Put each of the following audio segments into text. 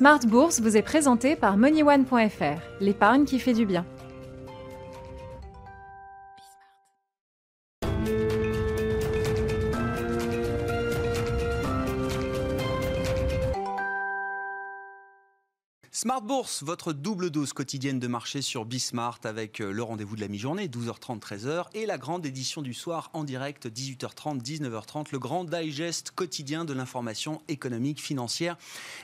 Smart Bourse vous est présenté par MoneyOne.fr, l'épargne qui fait du bien. Smart Bourse, votre double dose quotidienne de marché sur Bismart avec euh, le rendez-vous de la mi-journée, 12h30, 13h, et la grande édition du soir en direct, 18h30, 19h30, le grand digest quotidien de l'information économique, financière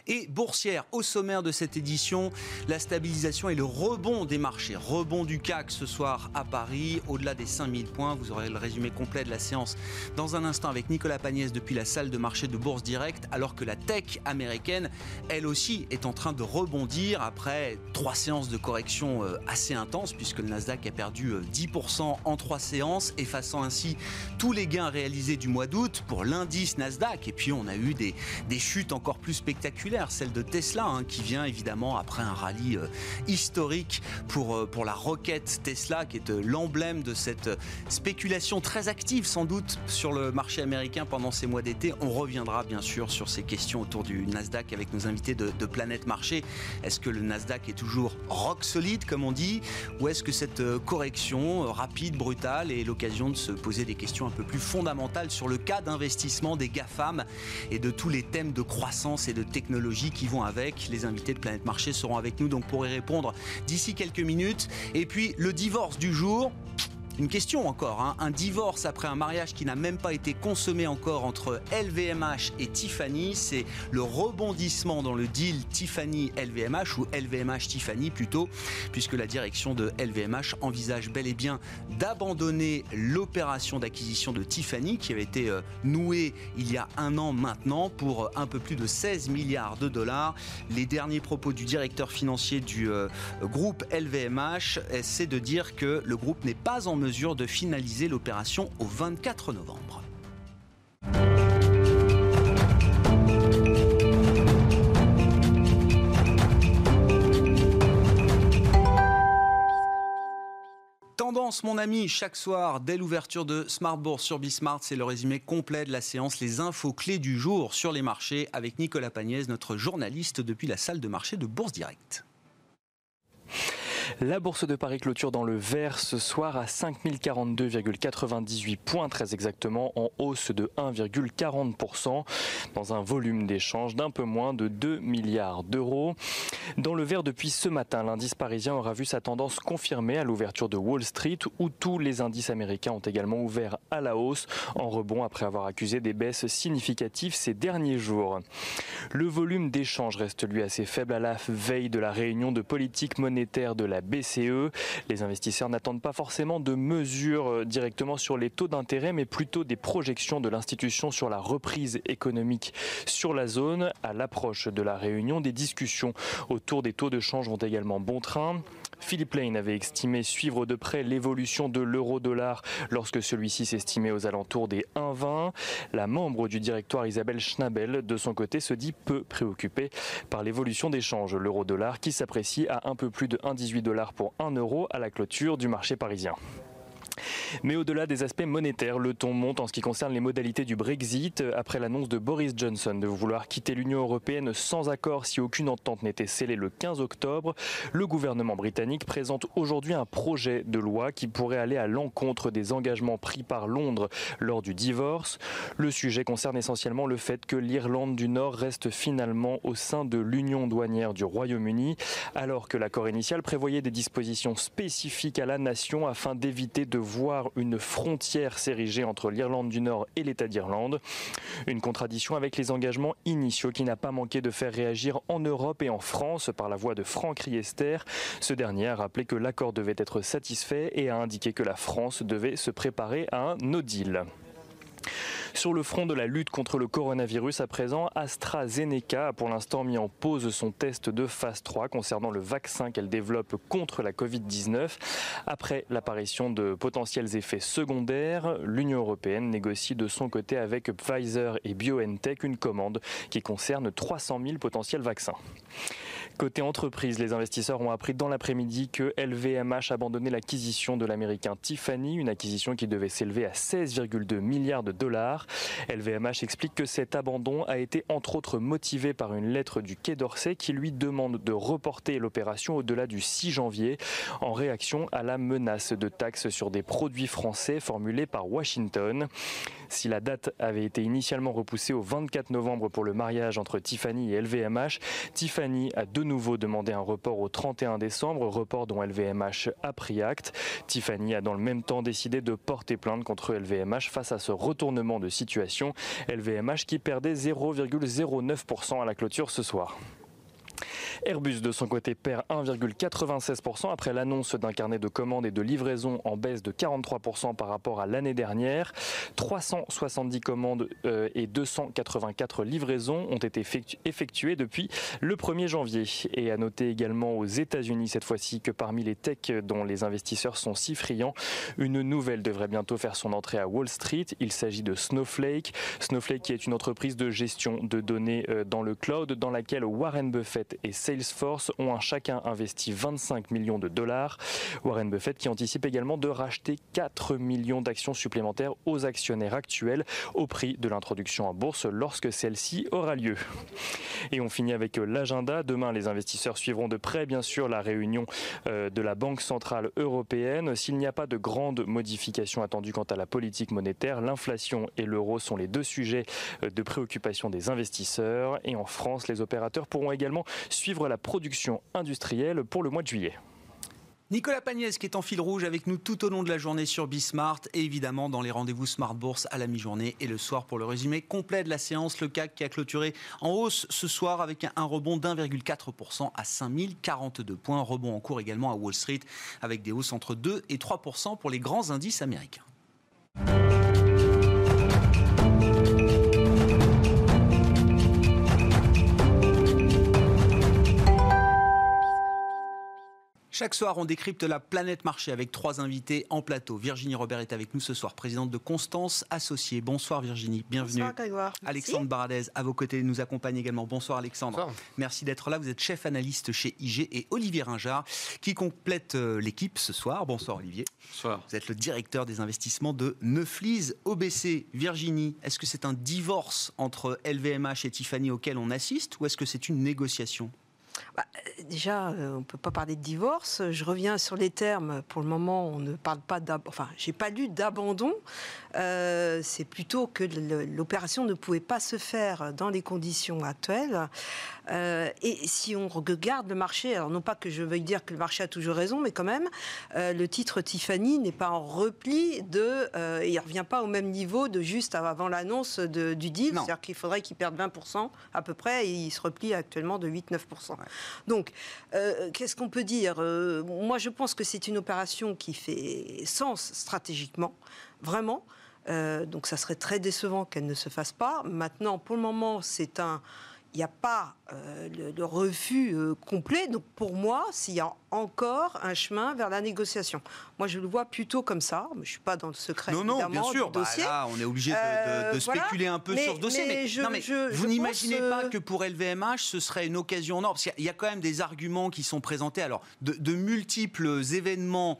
et boursière. Au sommaire de cette édition, la stabilisation et le rebond des marchés. Rebond du CAC ce soir à Paris, au-delà des 5000 points. Vous aurez le résumé complet de la séance dans un instant avec Nicolas Pagnès depuis la salle de marché de Bourse Direct, alors que la tech américaine, elle aussi, est en train de rebondir dire après trois séances de correction euh, assez intenses, puisque le Nasdaq a perdu 10% euh, en trois séances, effaçant ainsi tous les gains réalisés du mois d'août pour l'indice Nasdaq. Et puis on a eu des, chutes encore plus spectaculaires, celle de Tesla, hein, qui vient évidemment après un rallye euh, historique pour, pour la roquette Tesla, qui est l'emblème de cette spéculation très active sans doute sur le marché américain pendant ces mois d'été. On reviendra bien sûr sur ces questions autour du Nasdaq avec nos invités de Planète Marché. Est-ce que le Nasdaq est toujours rock solide, comme on dit, ou est-ce que cette euh, correction euh, rapide, brutale, est l'occasion de se poser des questions un peu plus fondamentales sur le cas d'investissement des GAFAM et de tous les thèmes de croissance et de technologie qui vont avec? Les invités de Planète Marché seront avec nous donc pour y répondre d'ici quelques minutes. Et puis le divorce du jour, une question encore, hein. un divorce après un mariage qui n'a même pas été consommé encore entre LVMH et Tiffany, c'est le rebondissement dans le deal Tiffany-LVMH ou LVMH-Tiffany plutôt, puisque la direction de LVMH envisage bel et bien d'abandonner l'opération d'acquisition de Tiffany qui avait été euh, nouée il y a un an maintenant pour un peu plus de 16 milliards de dollars. Les derniers propos du directeur financier du euh, groupe LVMH, c'est de dire que le groupe n'est pas en mesure de finaliser l'opération au 24 novembre. Tendance, mon ami, chaque soir, dès l'ouverture de Smart Bourse sur Bismart, c'est le résumé complet de la séance, les infos clés du jour sur les marchés avec Nicolas Pagnès, notre journaliste depuis la salle de marché de Bourse Direct. La bourse de Paris clôture dans le vert ce soir à 5042,98 points très exactement en hausse de 1,40% dans un volume d'échange d'un peu moins de 2 milliards d'euros. Dans le vert depuis ce matin, l'indice parisien aura vu sa tendance confirmée à l'ouverture de Wall Street où tous les indices américains ont également ouvert à la hausse en rebond après avoir accusé des baisses significatives ces derniers jours. Le volume d'échange reste lui assez faible à la veille de la réunion de politique monétaire de la la BCE. Les investisseurs n'attendent pas forcément de mesures euh, directement sur les taux d'intérêt, mais plutôt des projections de l'institution sur la reprise économique sur la zone. À l'approche de la réunion, des discussions autour des taux de change vont également bon train. Philippe Lane avait estimé suivre de près l'évolution de l'euro-dollar lorsque celui-ci s'estimait aux alentours des 1,20. La membre du directoire Isabelle Schnabel, de son côté, se dit peu préoccupée par l'évolution des changes. L'euro-dollar qui s'apprécie à un peu plus de 1,18 dollars pour 1 euro à la clôture du marché parisien. Mais au-delà des aspects monétaires, le ton monte en ce qui concerne les modalités du Brexit. Après l'annonce de Boris Johnson de vouloir quitter l'Union européenne sans accord si aucune entente n'était scellée le 15 octobre, le gouvernement britannique présente aujourd'hui un projet de loi qui pourrait aller à l'encontre des engagements pris par Londres lors du divorce. Le sujet concerne essentiellement le fait que l'Irlande du Nord reste finalement au sein de l'Union douanière du Royaume-Uni, alors que l'accord initial prévoyait des dispositions spécifiques à la nation afin d'éviter de voir une frontière s'ériger entre l'Irlande du Nord et l'État d'Irlande. Une contradiction avec les engagements initiaux qui n'a pas manqué de faire réagir en Europe et en France par la voix de Franck Riester. Ce dernier a rappelé que l'accord devait être satisfait et a indiqué que la France devait se préparer à un no deal. Sur le front de la lutte contre le coronavirus, à présent, AstraZeneca a pour l'instant mis en pause son test de phase 3 concernant le vaccin qu'elle développe contre la Covid-19. Après l'apparition de potentiels effets secondaires, l'Union européenne négocie de son côté avec Pfizer et BioNTech une commande qui concerne 300 000 potentiels vaccins. Côté entreprise, les investisseurs ont appris dans l'après-midi que LVMH abandonnait l'acquisition de l'américain Tiffany, une acquisition qui devait s'élever à 16,2 milliards de dollars. LVMH explique que cet abandon a été entre autres motivé par une lettre du Quai d'Orsay qui lui demande de reporter l'opération au-delà du 6 janvier en réaction à la menace de taxes sur des produits français formulée par Washington. Si la date avait été initialement repoussée au 24 novembre pour le mariage entre Tiffany et LVMH, Tiffany a de nouveau demandé un report au 31 décembre, report dont LVMH a pris acte. Tiffany a dans le même temps décidé de porter plainte contre LVMH face à ce retournement de situation. LVMH qui perdait 0,09% à la clôture ce soir. Airbus, de son côté, perd 1,96% après l'annonce d'un carnet de commandes et de livraison en baisse de 43% par rapport à l'année dernière. 370 commandes euh, et 284 livraisons ont été effectuées depuis le 1er janvier. Et à noter également aux États-Unis cette fois-ci que parmi les techs dont les investisseurs sont si friands, une nouvelle devrait bientôt faire son entrée à Wall Street. Il s'agit de Snowflake. Snowflake est une entreprise de gestion de données euh, dans le cloud dans laquelle Warren Buffett et Salesforce ont un chacun investi 25 millions de dollars. Warren Buffett qui anticipe également de racheter 4 millions d'actions supplémentaires aux actionnaires actuels au prix de l'introduction en bourse lorsque celle-ci aura lieu. Et on finit avec l'agenda. Demain, les investisseurs suivront de près, bien sûr, la réunion euh, de la Banque Centrale Européenne. S'il n'y a pas de grandes modifications attendues quant à la politique monétaire, l'inflation et l'euro sont les deux sujets euh, de préoccupation des investisseurs. Et en France, les opérateurs pourront également suivre la production industrielle pour le mois de juillet. Nicolas Pagnès qui est en fil rouge avec nous tout au long de la journée sur Bismart et évidemment dans les rendez-vous Smart Bourse à la mi-journée et le soir pour le résumé complet de la séance. Le CAC qui a clôturé en hausse ce soir avec un rebond d'1,4% à 5042 points. Rebond en cours également à Wall Street avec des hausses entre 2 et 3% pour les grands indices américains. Chaque soir, on décrypte la planète marché avec trois invités en plateau. Virginie Robert est avec nous ce soir, présidente de Constance Associée. Bonsoir Virginie, bienvenue. Bonsoir Grégoire. Alexandre Baradez, à vos côtés, nous accompagne également. Bonsoir Alexandre. Merci d'être là. Vous êtes chef analyste chez IG et Olivier Ringard qui complète euh, l'équipe ce soir. Bonsoir Olivier. Bonsoir. Vous êtes le directeur des investissements de Neuflis OBC. Virginie, est-ce que c'est un divorce entre LVMH et Tiffany auquel on assiste ou est-ce que c'est une négociation? Bah, déjà, euh, on ne peut pas parler de divorce. Je reviens sur les termes. Pour le moment, on ne parle pas d'abandon. Enfin, j'ai pas lu d'abandon. Euh, c'est plutôt que l'opération ne pouvait pas se faire dans les conditions actuelles. Euh, et si on regarde le marché, alors non pas que je veuille dire que le marché a toujours raison, mais quand même, le titre Tiffany n'est pas en repli de. et il revient pas au même niveau de juste avant l'annonce du deal. C'est-à-dire qu'il faudrait qu'il perde 20% à peu près et il se replie actuellement de 8-9%. Donc, euh, qu'est-ce qu'on peut dire euh, Moi, je pense que c'est une opération qui fait sens stratégiquement, vraiment. Euh, donc, ça serait très décevant qu'elle ne se fasse pas. Maintenant, pour le moment, c'est un il n'y a pas euh, le, refus complet. Donc pour moi, s'il y a encore un chemin vers la négociation. Moi, je le vois plutôt comme ça. Je ne suis pas dans le secret. Non, non, bien sûr. Bah, dossier. là, on est obligé de, euh, spéculer un peu sur ce dossier. Mais, je, non, mais vous n'imaginez pas que pour LVMH, ce serait une occasion en or Parce qu'il y a quand même des arguments qui sont présentés. Alors, de, multiples événements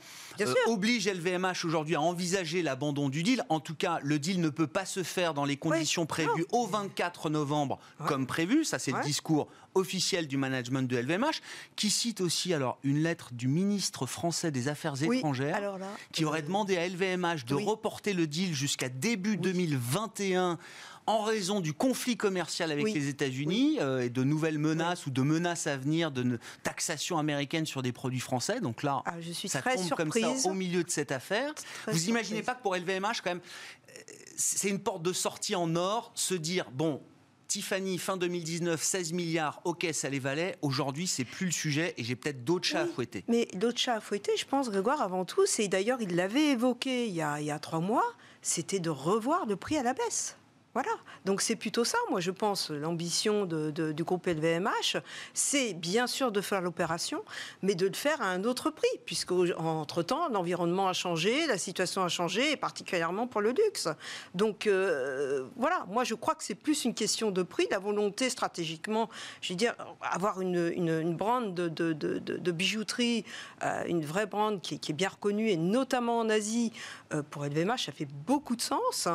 obligent LVMH aujourd'hui à envisager l'abandon du deal. En tout cas, le deal ne peut pas se faire dans les conditions prévues au 24 novembre, comme prévu ça c'est le discours officiel du management de LVMH, qui cite aussi alors une lettre du ministre français des Affaires étrangères, qui aurait demandé à LVMH de reporter le deal jusqu'à début 2021 en raison du conflit commercial avec les États-Unis euh, et de nouvelles menaces ou de menaces à venir de taxation américaine sur des produits français. Donc là, ah, je suis ça très tombe surprise. comme ça au milieu de cette affaire. Vous imaginez pas que pour LVMH, quand même, euh, c'est une porte de sortie en or, se dire, bon, Tiffany, fin 2019, 16 milliards, ok, ça les valait. Aujourd'hui, c'est plus le sujet et j'ai peut-être d'autres chats à fouetter. Mais d'autres chats à fouetter, je pense, Grégoire, avant tout, c'est d'ailleurs, il l'avait évoqué il y, a, il y a trois mois, c'était de revoir le prix à la baisse. Voilà. Donc c'est plutôt ça, moi je pense, l'ambition du groupe LVMH, c'est bien sûr de faire l'opération, mais de le faire à un autre prix, puisque entre-temps, l'environnement a changé, la situation a changé, et particulièrement pour le luxe. Donc euh, voilà, moi je crois que c'est plus une question de prix, la volonté stratégiquement, je veux dire, avoir une, une, brand de, bijouterie, euh, une vraie brand qui, est bien reconnue, et notamment en Asie, euh, pour LVMH, ça fait beaucoup de sens.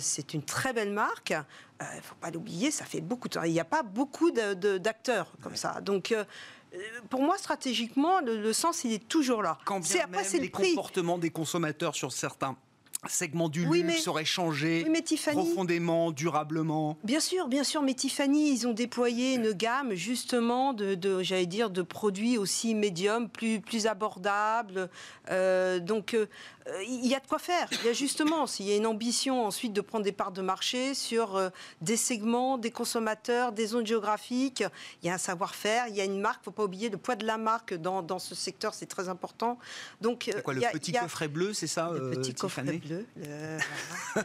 c'est une très belle marque. Il euh, ne faut pas l'oublier, ça fait beaucoup de temps. Il n'y a pas beaucoup d'acteurs comme ça. Donc, euh, pour moi, stratégiquement, le, sens, il est toujours là. Quand bien même les comportements des consommateurs sur certains segment du luxe aurait changé profondément, durablement. Bien sûr, bien sûr, mais Tiffany, ils ont déployé une gamme justement de, j'allais dire, de produits aussi médiums, plus, plus abordables. Euh, donc, euh, il y a de quoi faire. Il y a justement, s'il y a une ambition ensuite de prendre des parts de marché sur euh, des segments, des consommateurs, des zones géographiques, il y a un savoir-faire, il y a une marque. Il ne faut pas oublier le poids de la marque dans, dans ce secteur, c'est très important. Donc, quoi, le petit coffret bleu, c'est ça, Le petit coffret bleu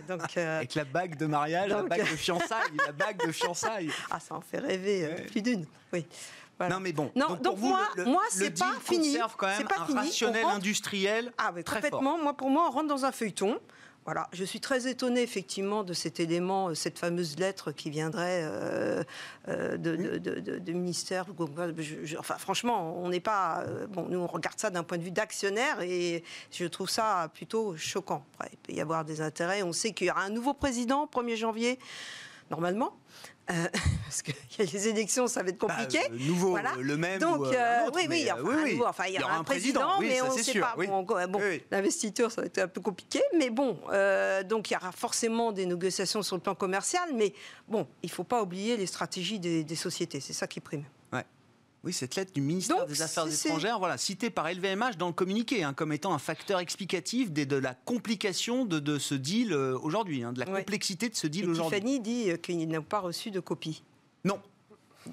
donc, euh, Avec la bague de mariage, la bague de fiançailles, la bague de fiançailles. Ah, ça en fait rêver euh, plus d'une. Oui. Non mais bon. Non, donc, moi, le, moi c'est pas fini. quand même un rationnel industriel. Ah oui, très complètement. Moi, pour moi, on rentre dans un feuilleton. Voilà, je suis très étonnée effectivement de cet élément, euh, cette fameuse lettre qui viendrait euh, euh, de, de, ministère. enfin, franchement, on n'est pas. bon, nous, on regarde ça d'un point de vue d'actionnaire et je trouve ça plutôt choquant. il peut y avoir des intérêts. On sait qu'il y aura un nouveau président 1er janvier, normalement. Euh, parce qu'il y a les élections, ça va être compliqué. Bah, nouveau, voilà. le même. Donc, euh, oui, oui, oui, enfin, il y aura un, président, mais on ne sait pas. Bon, bon l'investiture, ça va être un peu compliqué, mais bon, euh, donc il y aura forcément des négociations sur le plan commercial, mais bon, il ne faut pas oublier les stratégies des, des sociétés, c'est ça qui prime. Oui, cette lettre du ministère des Affaires étrangères, voilà, citée par LVMH dans le communiqué, hein, comme étant un facteur explicatif de, de la complication de, ce deal euh, aujourd'hui, hein, de la complexité de ce deal aujourd'hui. Tiffany dit euh, qu'il n'a pas reçu de copie. Non.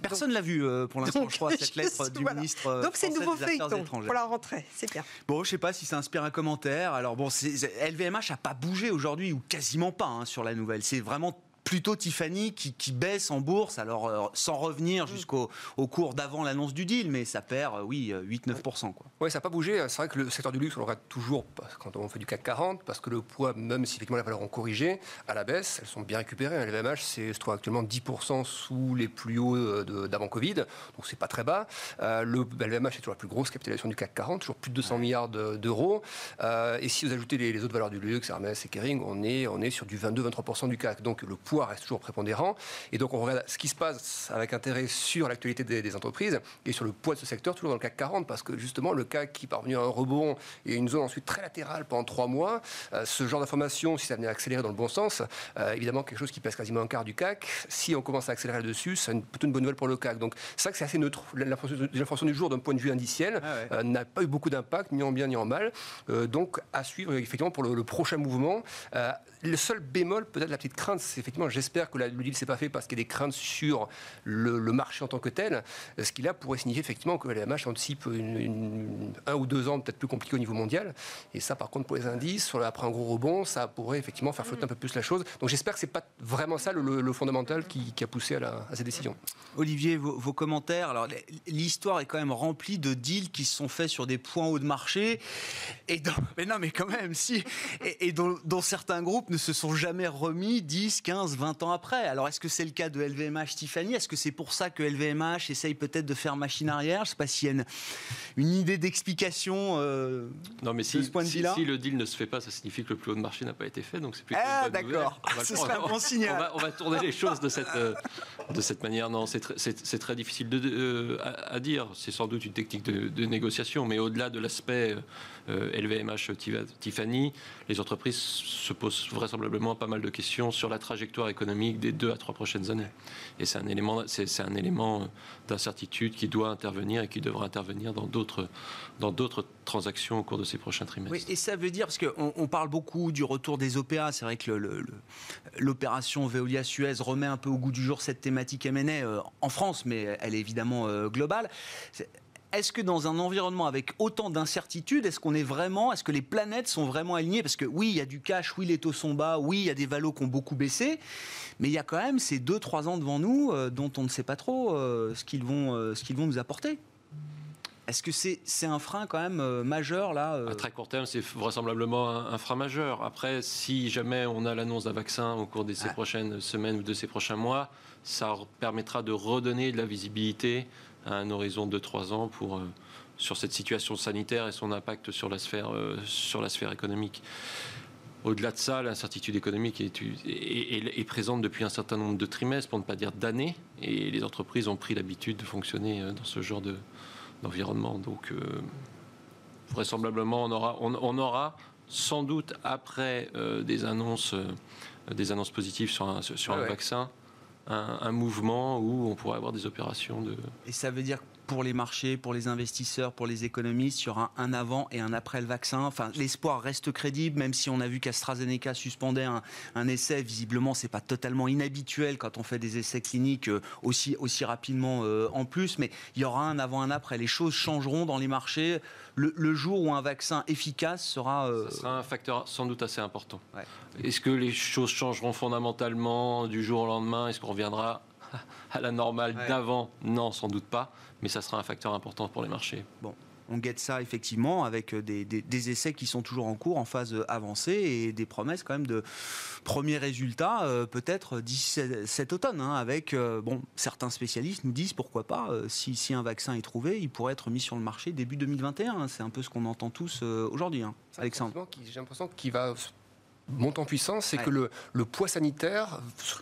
Personne ne l'a vu euh, pour l'instant, je crois, cette lettre du ministre. Donc c'est nouveau feuilleton pour la rentrée, c'est bien. Bon, je ne sais pas si ça inspire un commentaire. Alors bon, LVMH n'a pas bougé aujourd'hui, ou quasiment pas, hein, sur la nouvelle. C'est vraiment plutôt Tiffany qui, baisse en bourse, alors euh, sans revenir mm. jusqu'au au cours d'avant l'annonce du deal, mais ça perd, euh, oui, 8-9%. Quoi. Oui, ça n'a pas bougé. C'est vrai que le secteur du luxe, on l'aura toujours quand on fait du CAC 40, parce que le poids, même si effectivement les valeurs ont corrigé à la baisse, elles sont bien récupérées. Les VMH, c'est, se trouve actuellement 10% sous les plus hauts euh, d'avant Covid, donc c'est pas très bas. le LVMH est toujours la plus grosse capitalisation du CAC 40, toujours plus de 200 milliards d'euros. et si vous ajoutez les, autres valeurs du luxe, Hermès et Kering, on est, on est sur du 22-23% du CAC. Donc le poids reste toujours prépondérant. Et donc on regarde ce qui se passe avec intérêt sur l'actualité des, entreprises et sur le poids de ce secteur, toujours dans le CAC 40, parce que justement le CAC qui est parvenu à un rebond et une zone ensuite très latérale pendant trois mois, euh, ce genre d'information, si ça venait à accélérer dans le bon sens, euh, évidemment quelque chose qui pèse quasiment un quart du CAC, si on commence à accélérer dessus, c'est plutôt une bonne nouvelle pour le CAC. Donc que c'est assez neutre. L'information du jour d'un point de vue indiciel ah euh, n'a pas eu beaucoup d'impact, ni en bien ni en mal. donc à suivre effectivement pour le, le prochain mouvement. le seul bémol, peut-être la petite crainte, c'est effectivement, j'espère que le deal ne s'est pas fait parce qu'il y a des craintes sur le, marché en tant que tel. Ce qui là pourrait signifier effectivement que les MH anticipe un ou deux ans peut-être plus compliqué au niveau mondial. Et ça, par contre, pour les indices, sur, après un gros rebond, ça pourrait effectivement faire flotter un peu plus la chose. Donc j'espère que c'est pas vraiment ça le, fondamental qui, a poussé à, la, à, ces décisions. Olivier, vos, commentaires. Alors l'histoire est quand même remplie de deals qui se sont faits sur des points hauts de marché et mais non, mais quand même, si et, dont, dont certains groupes ne se sont jamais remis 10, 15, 20 ans après. Alors, est-ce que c'est le cas de LVMH Tiffany? Est-ce que c'est pour ça que LVMH essaye peut-être de faire machine arrière? Je ne sais pas s'il y a une, idée d'explication euh, non, mais si, ce point de vue-là. Si, le deal ne se fait pas, ça signifie que le plus haut de marché n'a pas été fait. Donc, c'est plutôt ah, d'accord. Ce serait un bon signal. On va, tourner les choses de cette, euh, de cette manière. Non, c'est très, très, difficile de, euh, à, dire. C'est sans doute une technique de, négociation, mais au-delà de l'aspect LVMH Tiffany, les entreprises se posent vraisemblablement pas mal de questions sur la trajectoire économique des deux à trois prochaines années. Et c'est un élément, c'est, un élément d'incertitude qui doit intervenir et qui devra intervenir dans d'autres, dans d'autres transactions au cours de ces prochains trimestres. Et ça veut dire, parce qu'on on parle beaucoup du retour des OPA, c'est vrai que l'opération Veolia-Suez remet un peu au goût du jour cette thématique M&A euh, en France, mais elle est évidemment euh, globale est-ce que dans un environnement avec autant d'incertitudes, est-ce qu'on est vraiment, est-ce que les planètes sont vraiment alignées? Parce que oui, il y a du cash, oui, les taux sont bas, oui, il y a des valos qui ont beaucoup baissé, mais il y a quand même ces 2-3 ans devant nous euh, dont on ne sait pas trop euh, ce qu'ils vont, euh, ce qu'ils vont nous apporter. Est-ce que c'est c'est un frein quand même euh, majeur là euh? À très court terme, c'est vraisemblablement un, un frein majeur. Après, si jamais on a l'annonce d'un vaccin au cours de ces Ouais. prochaines semaines ou de ces prochains mois, ça permettra de redonner de la visibilité à un horizon de 3 ans pour, euh, sur cette situation sanitaire et son impact sur la sphère, euh, sur la sphère économique. Au-delà de ça, l'incertitude économique est, est- est- est présente depuis un certain nombre de trimestres, pour ne pas dire d'années, et les entreprises ont pris l'habitude de fonctionner euh, dans ce genre de- d'environnement. Donc, euh, vraisemblablement, on aura, on, on aura sans doute après euh, des annonces, euh, des annonces positives sur un, sur Ah un ouais. vaccin, un, mouvement où on pourrait avoir des opérations de. Et ça veut dire pour les marchés, pour les investisseurs, pour les économistes, il y aura un avant et un après le vaccin. Enfin, l'espoir reste crédible, même si on a vu qu'AstraZeneca suspendait un, un essai. Visiblement, c'est pas totalement inhabituel quand on fait des essais cliniques euh, aussi, aussi rapidement euh, en plus. Mais il y aura un avant, un après. Les choses changeront dans les marchés le, le jour où un vaccin efficace sera. euh, Ce sera un facteur sans doute assez important. Ouais. Est-ce que les choses changeront fondamentalement du jour au lendemain? Est-ce qu'on reviendra à la normale Ouais. d'avant Non, sans doute pas. Mais ça sera un facteur important pour les marchés. On guette ça effectivement avec euh, des, des- des essais qui sont toujours en cours, en phase avancée et des promesses quand même de premiers résultats euh, peut-être d'ici ce- cet automne. hein, avec euh, bon, certains spécialistes nous disent pourquoi pas euh, si, si un vaccin est trouvé, il pourrait être mis sur le marché début 2021. hein. C'est un peu ce qu'on entend tous euh, aujourd'hui, hein, Alexandre. J'ai l'impression qu'il va monter en puissance, c'est Ouais. que le, le poids sanitaire,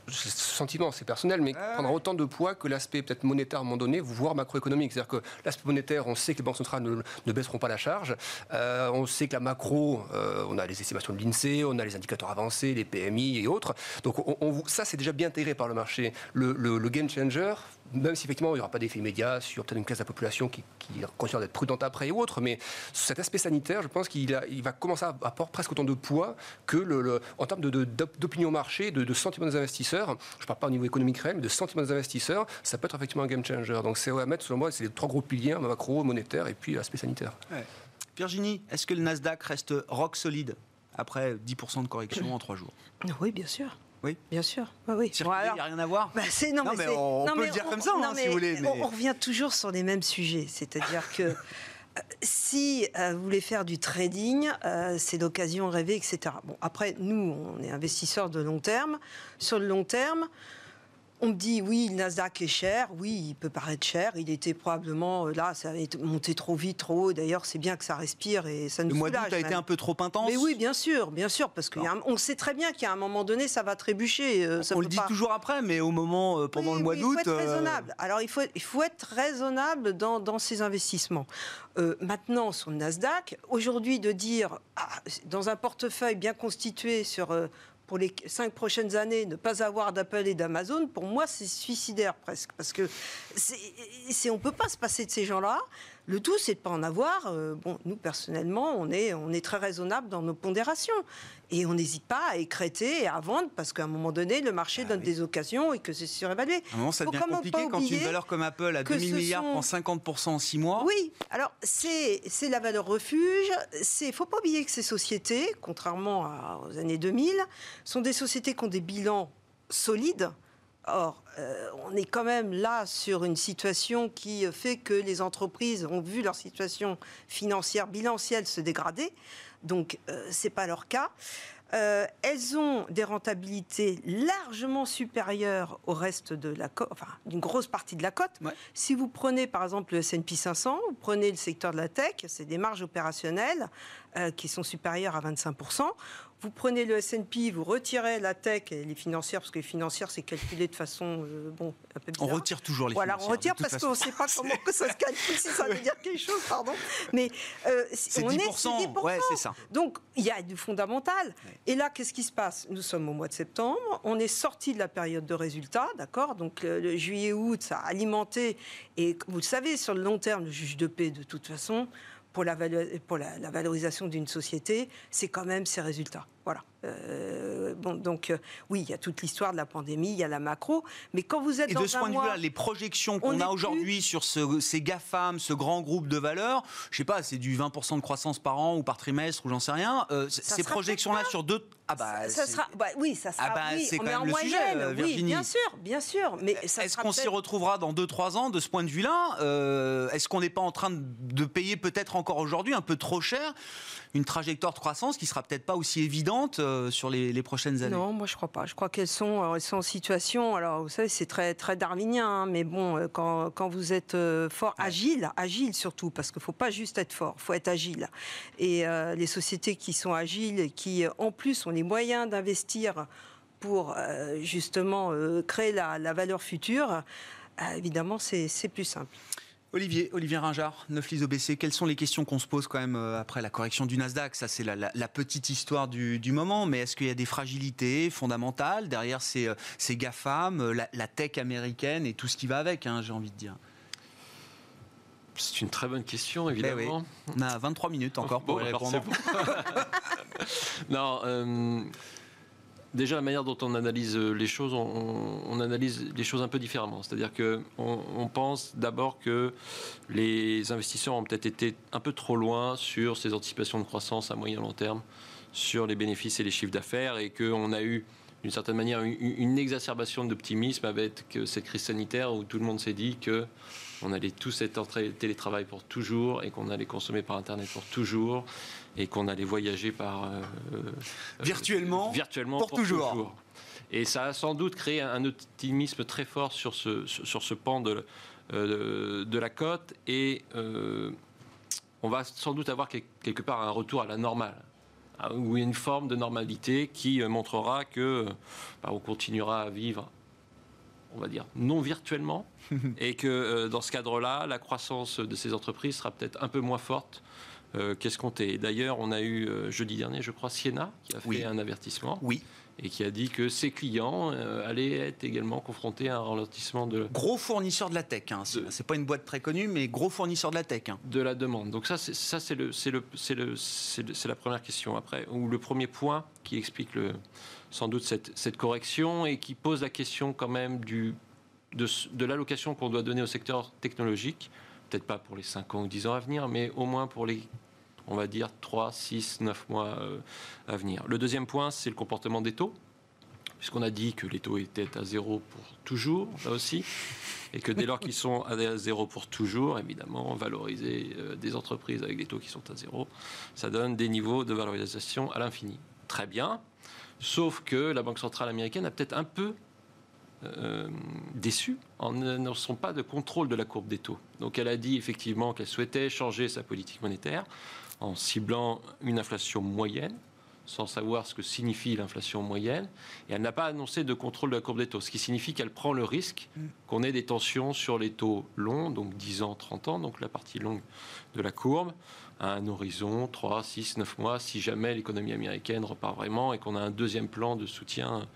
ce sentiment c'est personnel, mais Ouais, prendra autant de poids que l'aspect peut-être monétaire à un moment donné, voire macroéconomique. C'est-à-dire que l'aspect monétaire, on sait que les banques centrales ne, ne baisseront pas la charge. Euh, on sait que la macro, euh, on a les estimations de l'INSEE, on a les indicateurs avancés, les PMI et autres. Donc on- on- ça, c'est déjà bien intégré par le marché. Le, le- le game changer, même si effectivement il n'y aura pas d'effet immédiat sur peut-être une classe de la population qui, qui continue d'être prudente après et autres, mais cet aspect sanitaire, je pense qu'il il va commencer à avoir presque autant de poids que le, le- en termes de- de- d'op- d'opinion marché, de, de sentiment des investisseurs. Je ne parle pas au niveau économique réel, mais de sentiment des investisseurs, ça peut être effectivement un game changer. Donc c'est à mettre, selon moi, c'est les trois gros piliers, macro, monétaire et puis l'aspect sanitaire. Virginie, est-ce que le Nasdaq reste rock solide après 10% de correction en 3 jours? Oui, bien sûr. Oui. Bien sûr. Oui, oui. Circuler, Bon, il n'y a rien à voir Bah, c'est- non, Non, mais, mais c'est- on non, peut mais le dire on- comme ça, non, hein, si vous voulez, On, mais- on revient toujours sur les mêmes sujets. C'est-à-dire que euh, si euh, vous voulez faire du trading, euh, c'est l'occasion rêver, etc. Bon, après, nous, on est investisseurs de long terme. Sur le long terme, on me dit oui, le Nasdaq est cher. Oui, il peut paraître cher. Il était probablement euh, là, ça avait monté trop vite, trop haut. D'ailleurs, c'est bien que ça respire et ça nous Le mois d'août a été un peu trop intense Mais oui, bien sûr, bien sûr, parce qu'on sait très bien qu'à un moment donné, ça va trébucher. euh, ça On le dit pas- toujours après, mais au moment, euh, pendant oui, le mois oui, d'août. Il faut être raisonnable. Alors, il faut, il faut être raisonnable dans, dans ses investissements. Euh, maintenant, sur le Nasdaq, aujourd'hui, de dire, ah, dans un portefeuille bien constitué sur. euh, pour les cinq prochaines années, ne pas avoir d'Apple et d'Amazon, pour moi, c'est suicidaire presque. Parce que on ne peut pas se passer de ces gens-là. Le tout, c'est de ne pas en avoir. Euh, bon, nous, personnellement, on est, on est très raisonnable dans nos pondérations. Et on n'hésite pas à écréter et à vendre parce qu'à un moment donné, le marché Ah donne oui. des occasions et que c'est surévalué. À un moment, ça devient compliqué quand une valeur comme Apple à que 2000 ce milliards sont- prend 50% en 6 mois. Oui, alors c'est c'est la valeur refuge. Il faut pas oublier que ces sociétés, contrairement à- aux années 2000, sont des sociétés qui ont des bilans solides. Or, euh, on est quand même là sur une situation qui fait que les entreprises ont vu leur situation financière bilancielle se dégrader. Donc, euh, c'est pas leur cas. Euh, elles ont des rentabilités largement supérieures au reste de la cote, enfin d'une grosse partie de la cote. Ouais. Si vous prenez par exemple le S&P 500, vous prenez le secteur de la tech, c'est des marges opérationnelles euh, qui sont supérieures à 25%. Vous prenez le S&P, vous retirez la tech et les financières, parce que les financières c'est calculé de façon euh, bon un peu On retire toujours les Voilà, on financières, retire de toute parce qu'on ne sait pas comment que ça se calcule, si ça veut dire quelque chose, pardon. Mais euh, C'est on 10%, est, c'est 10%. ouais, c'est ça. Donc, il y a du fondamental. Et là, qu'est-ce qui se passe? Nous sommes au mois de septembre, on est sorti de la période de résultats, d'accord? Donc, le, le juillet-août, ça a alimenté. Et vous le savez, sur le long terme, le juge de paix, de toute façon, pour la, valorisation d'une société, c'est quand même ses résultats. Voilà. Euh, bon, donc euh, oui, il y a toute l'histoire de la pandémie, il y a la macro, mais quand vous êtes Et dans de ce un point de vue-là, les projections on qu'on a plus- aujourd'hui sur ce- ces GAFAM, ce grand groupe de valeurs, je sais pas, c'est du 20% de croissance par an ou par trimestre ou j'en sais rien. euh, ces projections-là sur deux. Ah bah, ça, sera, bah oui, ça sera. Ah bah, oui, c'est on quand même en le sujet, moyenne, oui, Virginie. bien sûr, bien sûr, mais Est-ce qu'on s'y retrouvera dans 2-3 ans de ce point de vue-là Est-ce qu'on n'est pas en train de- de payer peut-être encore aujourd'hui un peu trop cher une trajectoire de croissance qui sera peut-être pas aussi évidente euh, sur les, les prochaines années? Non, moi je crois pas. Je crois qu'elles sont, euh, elles sont en situation. Alors vous savez, c'est très très darwinien, hein, mais bon, euh, quand, quand vous êtes fort, agile, agile surtout, parce qu'il faut pas juste être fort, faut être agile. Et euh, les sociétés qui sont agiles, qui en plus ont les moyens d'investir pour euh, justement euh, créer la, la valeur future, évidemment c'est plus simple. Olivier, Olivier Ringard, OBC, quelles sont les questions qu'on se pose quand même euh, après la correction du Nasdaq? Ça, c'est la, la- la petite histoire du, du moment, mais est-ce qu'il y a des fragilités fondamentales derrière ces, euh, ces GAFAM, euh, la, la tech américaine et tout ce qui va avec, hein, j'ai envie de dire? C'est une très bonne question, oui. évidemment. On a 23 minutes encore pour Bon, y alors, répondre. bon. non, euh, déjà la manière dont on analyse euh, les choses, on, analyse les choses un peu différemment. C'est-à-dire que on, pense d'abord que les investisseurs ont peut-être été un peu trop loin sur ces anticipations de croissance à moyen long terme, sur les bénéfices et les chiffres d'affaires, et qu'on a eu d'une certaine manière une, exacerbation d'optimisme avec euh, cette crise sanitaire où tout le monde s'est dit que on allait tous être en tra- télétravail pour toujours et qu'on allait consommer par Internet pour toujours et qu'on allait voyager par euh, euh, Virtuellement, virtuellement pour toujours. Et ça a sans doute créé un optimisme très fort sur ce, sur, ce pan de, euh, de la cote et euh, on va sans doute avoir quel- quelque part un retour à la normale hein, ou une forme de normalité qui montrera que bah, on continuera à vivre on va dire non virtuellement et que dans ce cadre-là la croissance de ces entreprises sera peut-être un peu moins forte euh, qu'escompté. Et D'ailleurs, on a eu euh, jeudi dernier, je crois, Siena qui a fait Oui. un avertissement Oui, et qui a dit que ses clients euh, allaient être également confrontés à un ralentissement de, gros fournisseur de la tech. Hein. De- c'est pas une boîte très connue, mais gros fournisseur de la tech. hein. de la demande. Donc ça, c'est ça, c'est le, c'est le, c'est le, c'est le- c'est la première question. Après, ou le premier point qui explique le, sans doute cette, cette correction et qui pose la question quand même du, de, de l'allocation qu'on doit donner au secteur technologique. Peut-être pas pour les 5 ans ou 10 ans à venir, mais au moins pour les, on va dire, 3, 6, 9 mois euh, à venir. Le deuxième point, c'est le comportement des taux. Puisqu'on a dit que les taux étaient à zéro pour toujours, là aussi, et que dès lors qu'ils sont à zéro pour toujours, évidemment, valoriser euh, des entreprises avec des taux qui sont à zéro, ça donne des niveaux de valorisation à l'infini. Très bien, sauf que la Banque centrale américaine a peut-être un peu euh, déçu en n'annonçant pas de contrôle de la courbe des taux. Donc elle a dit effectivement qu'elle souhaitait changer sa politique monétaire en ciblant une inflation moyenne sans savoir ce que signifie l'inflation moyenne, et elle n'a pas annoncé de contrôle de la courbe des taux, ce qui signifie qu'elle prend le risque qu'on ait des tensions sur les taux longs, donc 10 ans, 30 ans, donc la partie longue de la courbe, à un horizon 3, 6, 9 mois, si jamais l'économie américaine repart vraiment et qu'on a un deuxième plan de soutien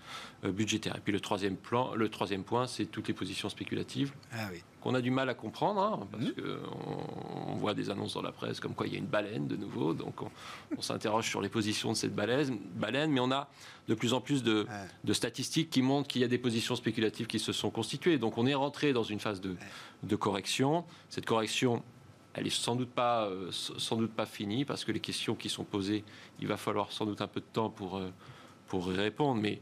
euh, budgétaire. Et puis le troisième, plan, le troisième point, c'est toutes les positions spéculatives Ah oui. qu'on a du mal à comprendre, hein, parce qu'on on voit des annonces dans la presse comme quoi il y a une baleine de nouveau, donc on, on s'interroge sur les positions de cette baleine, baleine, mais on a de plus en plus de, Ouais. de statistiques qui montrent qu'il y a des positions spéculatives qui se sont constituées. Donc on est rentré dans une phase de, de correction. Cette correction, elle est sans doute pas, euh, sans doute pas finie, parce que les questions qui sont posées, il va falloir sans doute un peu de temps pour, euh, pour répondre, mais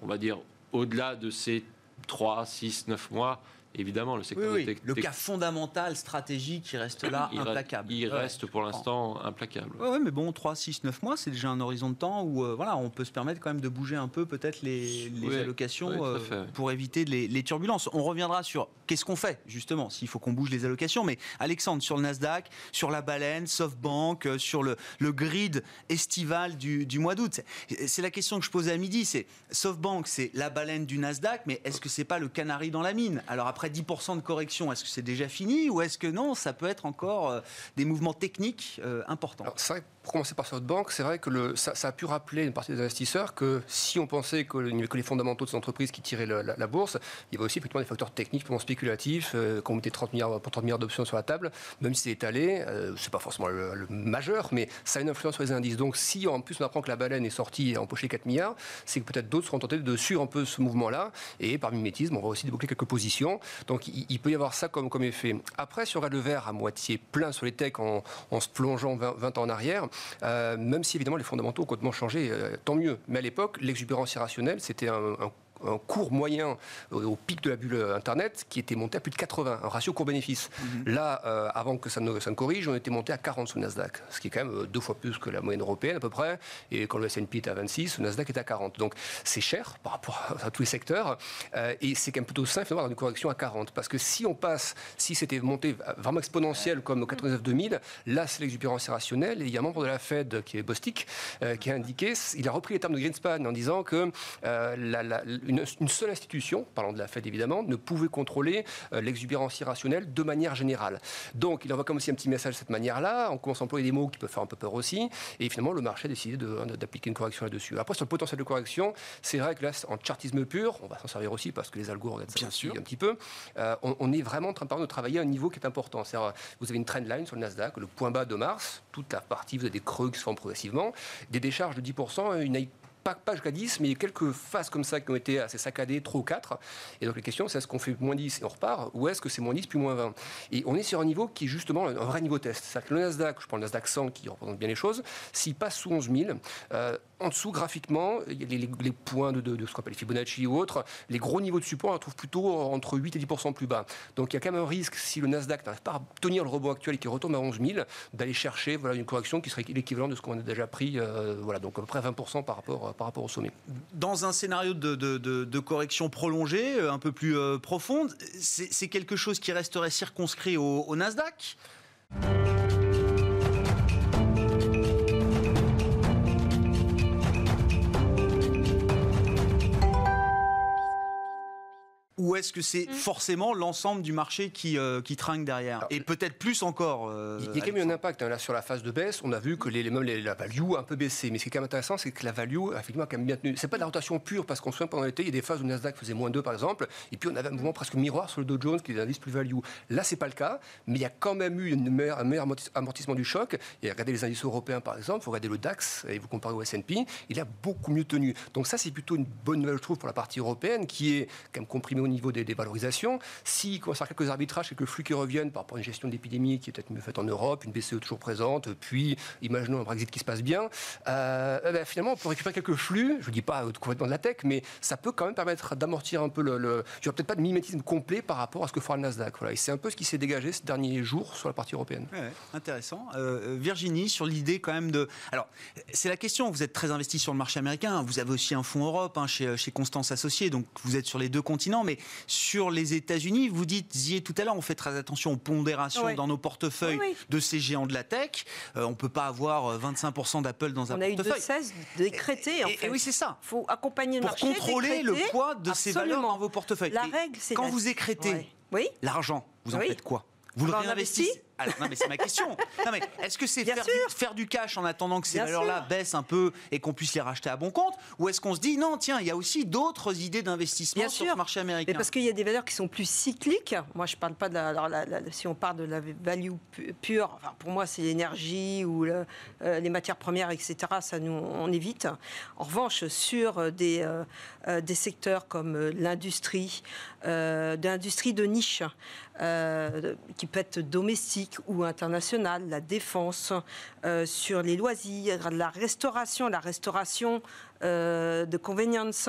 on va dire au-delà de ces 3, 6, 9 mois, évidemment, le Oui, secteur oui. tech- Le cas fondamental, stratégique, qui reste là, il, implacable. il reste pour l'instant implacable. Ouais, ouais, mais bon, 3, 6, 9 mois, c'est déjà un horizon de temps où euh, voilà, on peut se permettre quand même de bouger un peu peut-être les, les Ouais, allocations euh, fait, ouais. pour éviter les, les turbulences. On reviendra sur qu'est-ce qu'on fait justement s'il faut qu'on bouge les allocations. Mais Alexandre, sur le Nasdaq, sur la baleine, SoftBank, euh, sur le, le grid estival du, du mois d'août. C'est- C'est la question que je posais à midi. C'est SoftBank, c'est la baleine du Nasdaq, mais est-ce que c'est pas le canari dans la mine? Alors après, près 10% de correction, est-ce que c'est déjà fini ou est-ce que non, ça peut être encore euh, des mouvements techniques euh, importants? Pour commencer par banque, c'est vrai que ça, a pu rappeler une partie des investisseurs que si on pensait que, le- que les fondamentaux de ces entreprises qui tiraient la, bourse, il y avait aussi effectivement des facteurs techniques, purement spéculatifs, euh, qu'on mettait 30 milliards, pour 30 milliards d'options sur la table, même si c'est étalé, euh, c'est pas forcément le, majeur, mais ça a une influence sur les indices. Donc si en plus on apprend que la baleine est sortie et a empoché 4 milliards, c'est que peut-être d'autres seront tentés de suivre un peu ce mouvement-là, et par mimétisme, on va aussi débloquer quelques positions. Donc il, peut y avoir ça comme, effet. Après, si on regarde le verre à moitié plein sur les techs en, se plongeant 20, 20 ans en arrière, même si évidemment les fondamentaux ont complètement changé, euh, tant mieux. Mais à l'époque, l'exubérance irrationnelle, c'était un, un un cours moyen au, pic de la bulle Internet qui était monté à plus de 80, un ratio court-bénéfice. Là, euh, avant que ça ne, ça ne corrige, on était monté à 40 sous Nasdaq, ce qui est quand même euh, deux fois plus que la moyenne européenne à peu près. Et quand le S&P est à 26, le Nasdaq est à 40. Donc c'est cher par rapport à, tous les secteurs. Euh, et c'est quand même plutôt sain finalement d'avoir une correction à 40. Parce que si on passe, si c'était monté vraiment exponentiel comme au 99-2000, là c'est l'exubérance irrationnelle. Et il y a un membre de la Fed qui est Bostic euh, qui a indiqué, il a repris les termes de Greenspan en disant que la- la- une, une seule institution, parlant de la Fed évidemment, ne pouvait contrôler euh, l'exubérance irrationnelle de manière générale. Donc il envoie comme aussi un petit message de cette manière-là, on commence à employer des mots qui peuvent faire un peu peur aussi, et finalement le marché a décidé d'appliquer une correction là-dessus. Après sur le potentiel de correction, c'est vrai que là en chartisme pur, on va s'en servir aussi parce que les algos regardent ça Bien aussi sûr. un petit peu, euh, on, on est vraiment en train de travailler à un niveau qui est important. Vous avez une trend line sur le Nasdaq, le point bas de mars, toute la partie, vous avez des creux qui se forment progressivement, des décharges de 10%, une pas, pas jusqu'à 10, mais il y a quelques phases comme ça qui ont été assez saccadées, 3 ou 4. Et donc la question, c'est est-ce qu'on fait moins 10 et on repart, ou est-ce que c'est moins 10 puis moins 20 Et on est sur un niveau qui est justement un vrai niveau test. C'est-à-dire que le Nasdaq, je prends le Nasdaq 100 qui représente bien les choses, s'il passe sous 11 000, euh, en dessous, graphiquement, il les, les- les points de, ce qu'on appelle Fibonacci ou autres, les gros niveaux de support, on les trouve plutôt entre 8 et 10 plus bas. Donc il y a quand même un risque, si le Nasdaq n'arrive pas à tenir le rebond actuel et qu'il retombe à 11 000, d'aller chercher voilà, une correction qui serait l'équivalent de ce qu'on a déjà pris, euh, voilà, donc à peu près 20 par rapport, par rapport au sommet. Dans un scénario de, correction prolongée, euh, un peu plus euh, profonde, c'est quelque chose qui resterait circonscrit au Nasdaq? Ou est-ce que c'est forcément l'ensemble du marché qui, euh, qui trinque derrière Alors, Et peut-être plus encore euh, Il y a quand même eu un impact hein, là sur la phase de baisse. On a vu que les, les, même les- la value a un peu baissé. Mais ce qui est quand même intéressant, c'est que la value a effectivement quand même bien tenu. C'est pas de la rotation pure parce qu'on se souvient pendant l'été, il y a des phases où le Nasdaq faisait moins 2 par exemple, et puis on avait un mouvement presque miroir sur le Dow Jones qui est un indice plus value. Là, c'est pas le cas, mais il y a quand même eu une meilleure- un meilleur amorti- amortissement du choc. Et regardez les indices européens par exemple, vous regardez le DAX et vous comparez au S&P, il a beaucoup mieux tenu. Donc ça, c'est plutôt une bonne nouvelle, je trouve, pour la partie européenne qui est quand même comprimée au niveau des, des valorisations. Si commence à avoir quelques arbitrages, quelques flux qui reviennent par rapport à une gestion de l'épidémie qui est peut-être mieux faite en Europe, une BCE toujours présente, puis imaginons un Brexit qui se passe bien, euh, eh ben, finalement on peut récupérer quelques flux, je ne dis pas euh, complètement de la tech, mais ça peut quand même permettre d'amortir un peu le... le il n'y peut-être pas de mimétisme complet par rapport à ce que fera le Nasdaq. Voilà. Et c'est un peu ce qui s'est dégagé ces derniers jours sur la partie européenne. Ouais, intéressant. Euh, Virginie, sur l'idée quand même de... Alors, c'est la question, vous êtes très investi sur le marché américain, vous avez aussi un fonds Europe hein, chez, chez Constance Associés, donc vous êtes sur les deux continents, mais sur les États-Unis, vous disiez tout à l'heure, on fait très attention aux pondérations Oui. dans nos portefeuilles Oui, oui. de ces géants de la tech. Euh, on ne peut pas avoir euh, 25% d'Apple dans un On a eu portefeuille. 2,16 décrété, en Et- oui, c'est ça. Il faut accompagner le Pour marché. contrôler le décréter. poids de ces valeurs dans vos portefeuilles. La Et règle, c'est Quand la- vous écrétez l'argent, vous en faites quoi? Vous le Bah, on réinvestissez. Alors, non, mais c'est ma question. Non, mais est-ce que c'est faire, du- faire du cash en attendant que ces valeurs-là baissent un peu et qu'on puisse les racheter à bon compte Ou est-ce qu'on se dit, non, tiens, il y a aussi d'autres idées d'investissement sur ce marché américain Mais parce qu'il y a des valeurs qui sont plus cycliques. Moi, je parle pas de la, alors, la- la- si on parle de la value pu- pure, enfin, pour moi, c'est l'énergie ou le- euh, les matières premières, etc. Ça, nous, on évite. En revanche, sur euh, des, euh, des secteurs comme l'industrie, euh, de l'industrie de niche, qui peut être domestique ou internationale, la défense, euh, sur les loisirs, la restauration, la restauration euh, de convenience.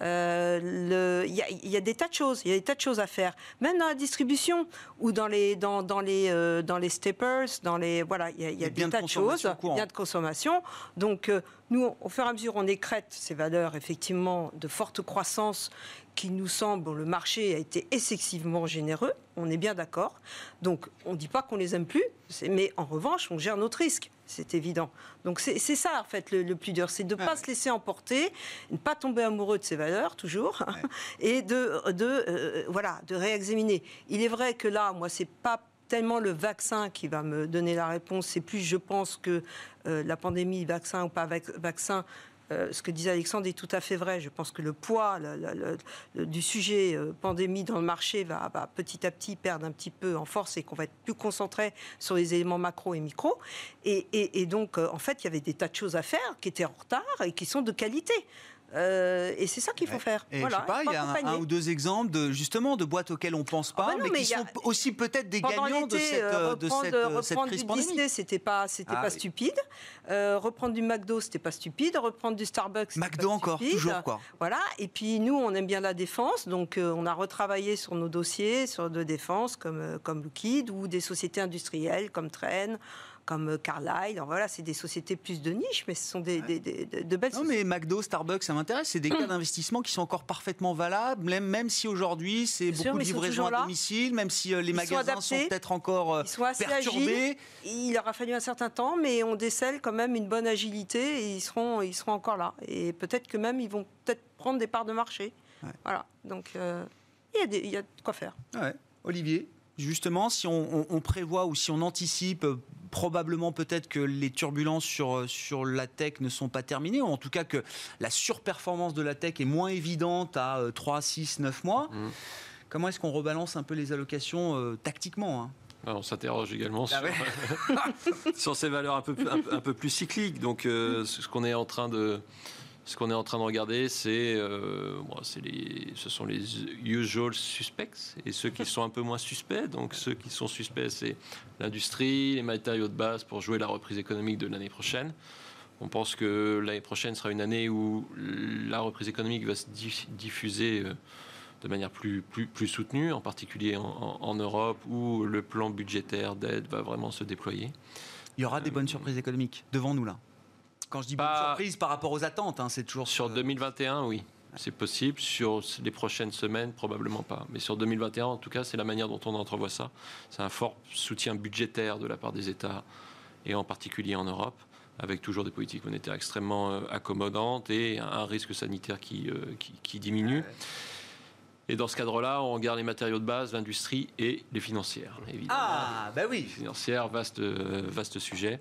Euh, Il y, a- il y a des tas de choses, il y a des tas de choses à faire, même dans la distribution ou dans les dans, dans les euh, dans les steppers, dans les voilà, il y a, y a des de tas de choses, courante. biens de consommation. Donc euh, nous, au fur et à mesure, on écrète ces valeurs effectivement de forte croissance qui nous semble, bon, le marché a été excessivement généreux, on est bien d'accord. Donc on ne dit pas qu'on les aime plus, mais en revanche, on gère notre risque. C'est évident. Donc c'est ça en fait le, plus dur, c'est de ne pas se laisser emporter, ne pas tomber amoureux de ses valeurs toujours, et de, de euh, voilà de réexaminer. Il est vrai que là, moi, c'est pas tellement le vaccin qui va me donner la réponse, c'est plus, je pense, que euh, la pandémie, vaccin ou pas vaccin, euh, ce que disait Alexandre est tout à fait vrai. Je pense que le poids du sujet euh, pandémie dans le marché va, petit à petit perdre un petit peu en force et qu'on va être plus concentré sur les éléments macro et micro. et donc, en fait, il y avait des tas de choses à faire qui étaient en retard et qui sont de qualité. Euh, et c'est ça qu'il faut faire. Et voilà, je sais pas, il y a un, ou deux exemples de justement de boîtes auxquelles on pense pas, ah bah mais, qui sont aussi peut-être des gagnants de cette, euh, de cette, euh, reprendre du Disney, c'était pas, c'était ah pas stupide. reprendre du McDo, c'était pas stupide. Reprendre du Starbucks, McDo pas encore, toujours quoi. Voilà. Et puis nous, on aime bien la défense, donc on a retravaillé sur nos dossiers sur de défense comme comme ou des sociétés industrielles comme Train comme euh, Carlyle. Voilà, c'est des sociétés plus de niche, mais ce sont des, de belles Non, mais McDo, Starbucks, ça m'intéresse. C'est des cas d'investissement qui sont encore parfaitement valables, même, même si aujourd'hui c'est beaucoup de livraisons à domicile, même si euh, les magasins sont, peut-être encore euh, perturbés. Il leur a fallu un certain temps, mais on décèle quand même une bonne agilité et ils seront, ils seront encore là. Et peut-être que même ils vont peut-être prendre des parts de marché. Voilà, donc il y, a il y a de quoi faire. Ouais. Olivier, justement, si on, prévoit ou si on anticipe probablement peut-être que les turbulences sur, sur la tech ne sont pas terminées, ou en tout cas que la surperformance de la tech est moins évidente à 3, 6, 9 mois. Mmh. Comment est-ce qu'on rebalance un peu les allocations euh, tactiquement hein? Ah, on s'interroge également ah sur, ces valeurs un peu, un, peu plus cycliques. Donc, euh, ce qu'on est en train de, ce qu'on est en train de regarder, c'est, euh, ce sont les usual suspects et ceux qui sont un peu moins suspects. Donc ceux qui sont suspects, c'est l'industrie, les matériaux de base pour jouer la reprise économique de l'année prochaine. On pense que l'année prochaine sera une année où la reprise économique va se diffuser euh, de manière plus, plus, plus soutenue, en particulier en, Europe, où le plan budgétaire d'aide va vraiment se déployer. Il y aura des bonnes surprises économiques devant nous là. Quand je dis bonne surprise par rapport aux attentes, hein, c'est toujours sur 2021, oui. C'est possible. Sur les prochaines semaines, probablement pas. Mais sur 2021, en tout cas, c'est la manière dont on entrevoit ça. C'est un fort soutien budgétaire de la part des États, et en particulier en Europe, avec toujours des politiques monétaires extrêmement euh, accommodantes et un risque sanitaire qui, euh, qui, diminue. Et dans ce cadre-là, on regarde les matériaux de base, l'industrie et les financières, évidemment. Ah, bah oui. Les financières, vaste, vaste sujet.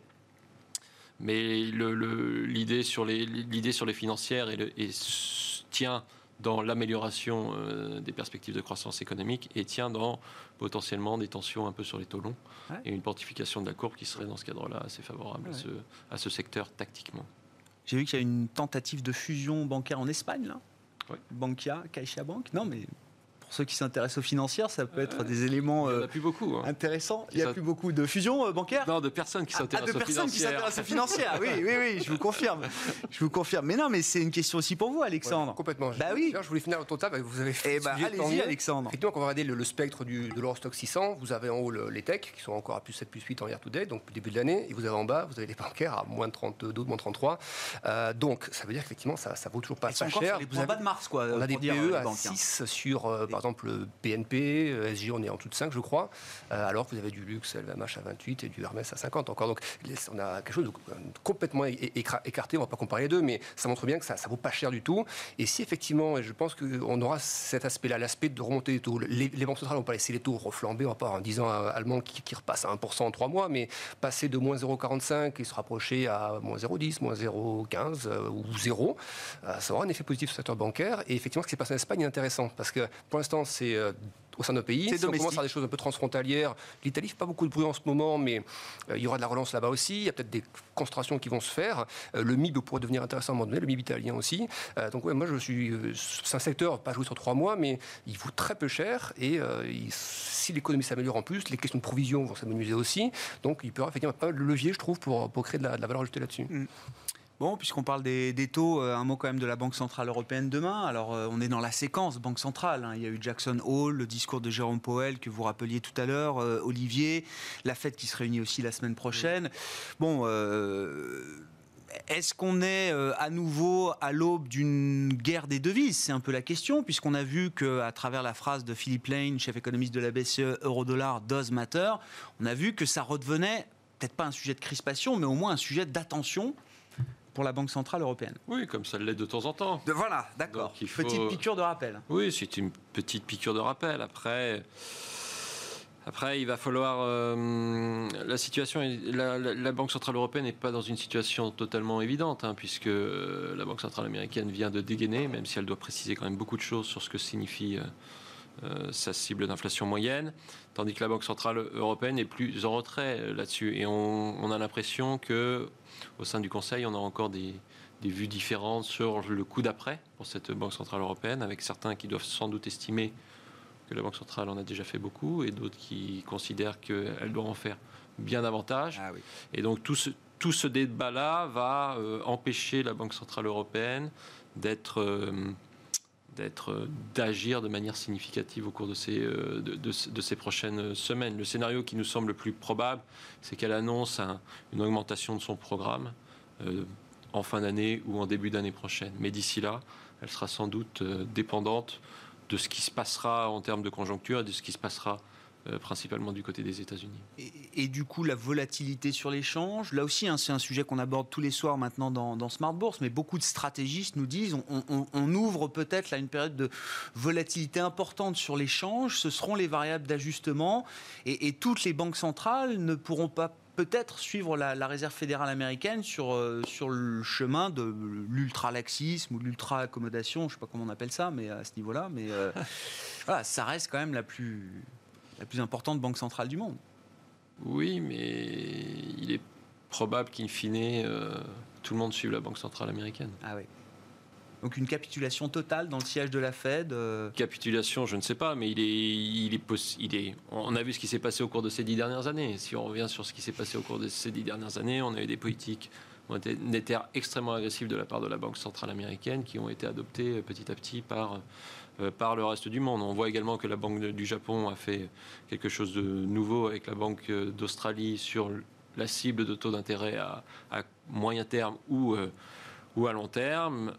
Mais l'idée sur, les, sur les financières et, tient dans l'amélioration euh, des perspectives de croissance économique et tient dans potentiellement des tensions un peu sur les taux longs et une portification de la courbe qui serait dans ce cadre-là assez favorable à, ce, à, ce, secteur tactiquement. J'ai vu qu'il y a une tentative de fusion bancaire en Espagne, là. Bankia, CaixaBank. Non, mais ceux qui s'intéressent aux financières, ça peut être des éléments il plus beaucoup, hein. intéressants. Il n'y a plus beaucoup de fusions euh, bancaires? Non, de personnes qui ah, s'intéressent ah, de personnes qui s'intéressent aux financières. Oui, oui, oui, je vous confirme. Je vous confirme. Mais non, mais c'est une question aussi pour vous, Alexandre. complètement. Bah oui. Je voulais finir au total. Vous avez fait. Eh bah, allez-y, Alexandre. Effectivement, quand on va regarder le, spectre du, de l'Eurostock 600, vous avez en haut les techs qui sont encore à plus 7, plus 8 en year to date, donc début de l'année. Et vous avez en bas, vous avez les bancaires à moins de 32, moins 33. Euh, donc, ça veut dire qu'effectivement, ça, ça vaut toujours pas ça cher. Vous en bas de Mars, quoi. On a des PE à 6 sur, euh, par exemple, le BNP euh, SG, on est en tout de 5, je crois, euh, alors que vous avez du luxe LVMH à 28 et du Hermès à 50 encore. Donc on a quelque chose de complètement écarté, on ne va pas comparer les deux, mais ça montre bien que ça ne vaut pas cher du tout. Et si effectivement, je pense qu'on aura cet aspect-là, l'aspect de remonter les taux, les, banques centrales vont pas laisser les taux reflamber, on va pas 10 ans allemand qui, qui, repasse à 1% en 3 mois, mais passer de moins 0,45 et se rapprocher à moins 0,10, moins 0,15 euh, ou 0, ça aura un effet positif sur le secteur bancaire. Et effectivement, ce qui s'est passé en Espagne est intéressant, parce que pour l'instant, c'est au sein de nos pays. Si on commence à des choses un peu transfrontalières, l'Italie fait pas beaucoup de bruit en ce moment, mais euh, il y aura de la relance là-bas aussi. Il y a peut-être des concentrations qui vont se faire. Euh, le MIB pourrait devenir intéressant à un moment donné, le MIB italien aussi. Euh, donc ouais, moi je suis, c'est un secteur pas joué sur trois mois, mais il vaut très peu cher et si l'économie s'améliore en plus, les questions de provision vont s'amenuiser aussi. Donc il peut y avoir effectivement pas mal de levier, je trouve, pour, pour créer de la, valeur ajoutée là-dessus. Mm. Bon, puisqu'on parle des, taux, euh, un mot quand même de la Banque Centrale Européenne demain. Alors, euh, on est dans la séquence Banque Centrale. Hein. Il y a eu Jackson Hole, le discours de Jérôme Powell que vous rappeliez tout à l'heure, euh, Olivier, la fête qui se réunit aussi la semaine prochaine. Bon, est-ce qu'on est à nouveau à l'aube d'une guerre des devises? C'est un peu la question, puisqu'on a vu qu'à travers la phrase de Philippe Lane, chef économiste de la BCE, euro-dollar does matter, on a vu que ça redevenait peut-être pas un sujet de crispation, mais au moins un sujet d'attention pour la Banque Centrale Européenne. Oui, comme ça l'est de temps en temps. De, voilà, d'accord. Faut- Petite piqûre de rappel. Oui, c'est une petite piqûre de rappel. Après, après il va falloir. euh, la situation, la, la- la Banque centrale européenne n'est pas dans une situation totalement évidente, hein, puisque euh, la Banque centrale américaine vient de dégainer, même si elle doit préciser quand même beaucoup de choses sur ce que signifie. euh, euh, sa cible d'inflation moyenne, tandis que la Banque centrale européenne est plus en retrait là-dessus. Et on, on a l'impression que au sein du Conseil, on a encore des, des vues différentes sur le coup d'après pour cette Banque centrale européenne, avec certains qui doivent sans doute estimer que la Banque centrale en a déjà fait beaucoup, et d'autres qui considèrent qu'elle doit en faire bien davantage. Ah oui. Et donc tout ce, tout ce débat-là va euh, empêcher la Banque centrale européenne d'être, euh, d'être, euh, d'agir de manière significative au cours de ces, euh, de, de- ces prochaines semaines. Le scénario qui nous semble le plus probable, c'est qu'elle annonce un- une augmentation de son programme euh, en fin d'année ou en début d'année prochaine. Mais d'ici là, elle sera sans doute dépendante de ce qui se passera en termes de conjoncture et de ce qui se passera euh, principalement du côté des États-Unis. Et, et du coup, la volatilité sur l'échange, là aussi, hein, c'est un sujet qu'on aborde tous les soirs maintenant dans, dans Smart Bourse, mais beaucoup de stratégistes nous disent on, on- on ouvre peut-être là une période de volatilité importante sur l'échange, ce seront les variables d'ajustement, et, et toutes les banques centrales ne pourront pas peut-être suivre la, la réserve fédérale américaine sur, euh, sur le chemin de l'ultra-laxisme ou de l'ultra-accommodation, je ne sais pas comment on appelle ça, mais à ce niveau-là, mais euh, voilà, ça reste quand même la plus, la plus importante banque centrale du monde. Oui, mais il est probable qu'in fine, euh, tout le monde suive la Banque centrale américaine. Ah oui. Donc une capitulation totale dans le siège de la Fed. euh, Capitulation, je ne sais pas, mais il est, il est, possi- il est. On a vu ce qui s'est passé au cours de ces dix dernières années. Si on revient sur ce qui s'est passé au cours de ces dix dernières années, on a eu des politiques monétaires extrêmement agressives de la part de la Banque centrale américaine qui ont été adoptées euh, petit à petit par, par le reste du monde. On voit également que la Banque du Japon a fait quelque chose de nouveau avec la Banque euh, d'Australie sur la cible de taux d'intérêt à, à moyen terme ou, euh, ou à long terme.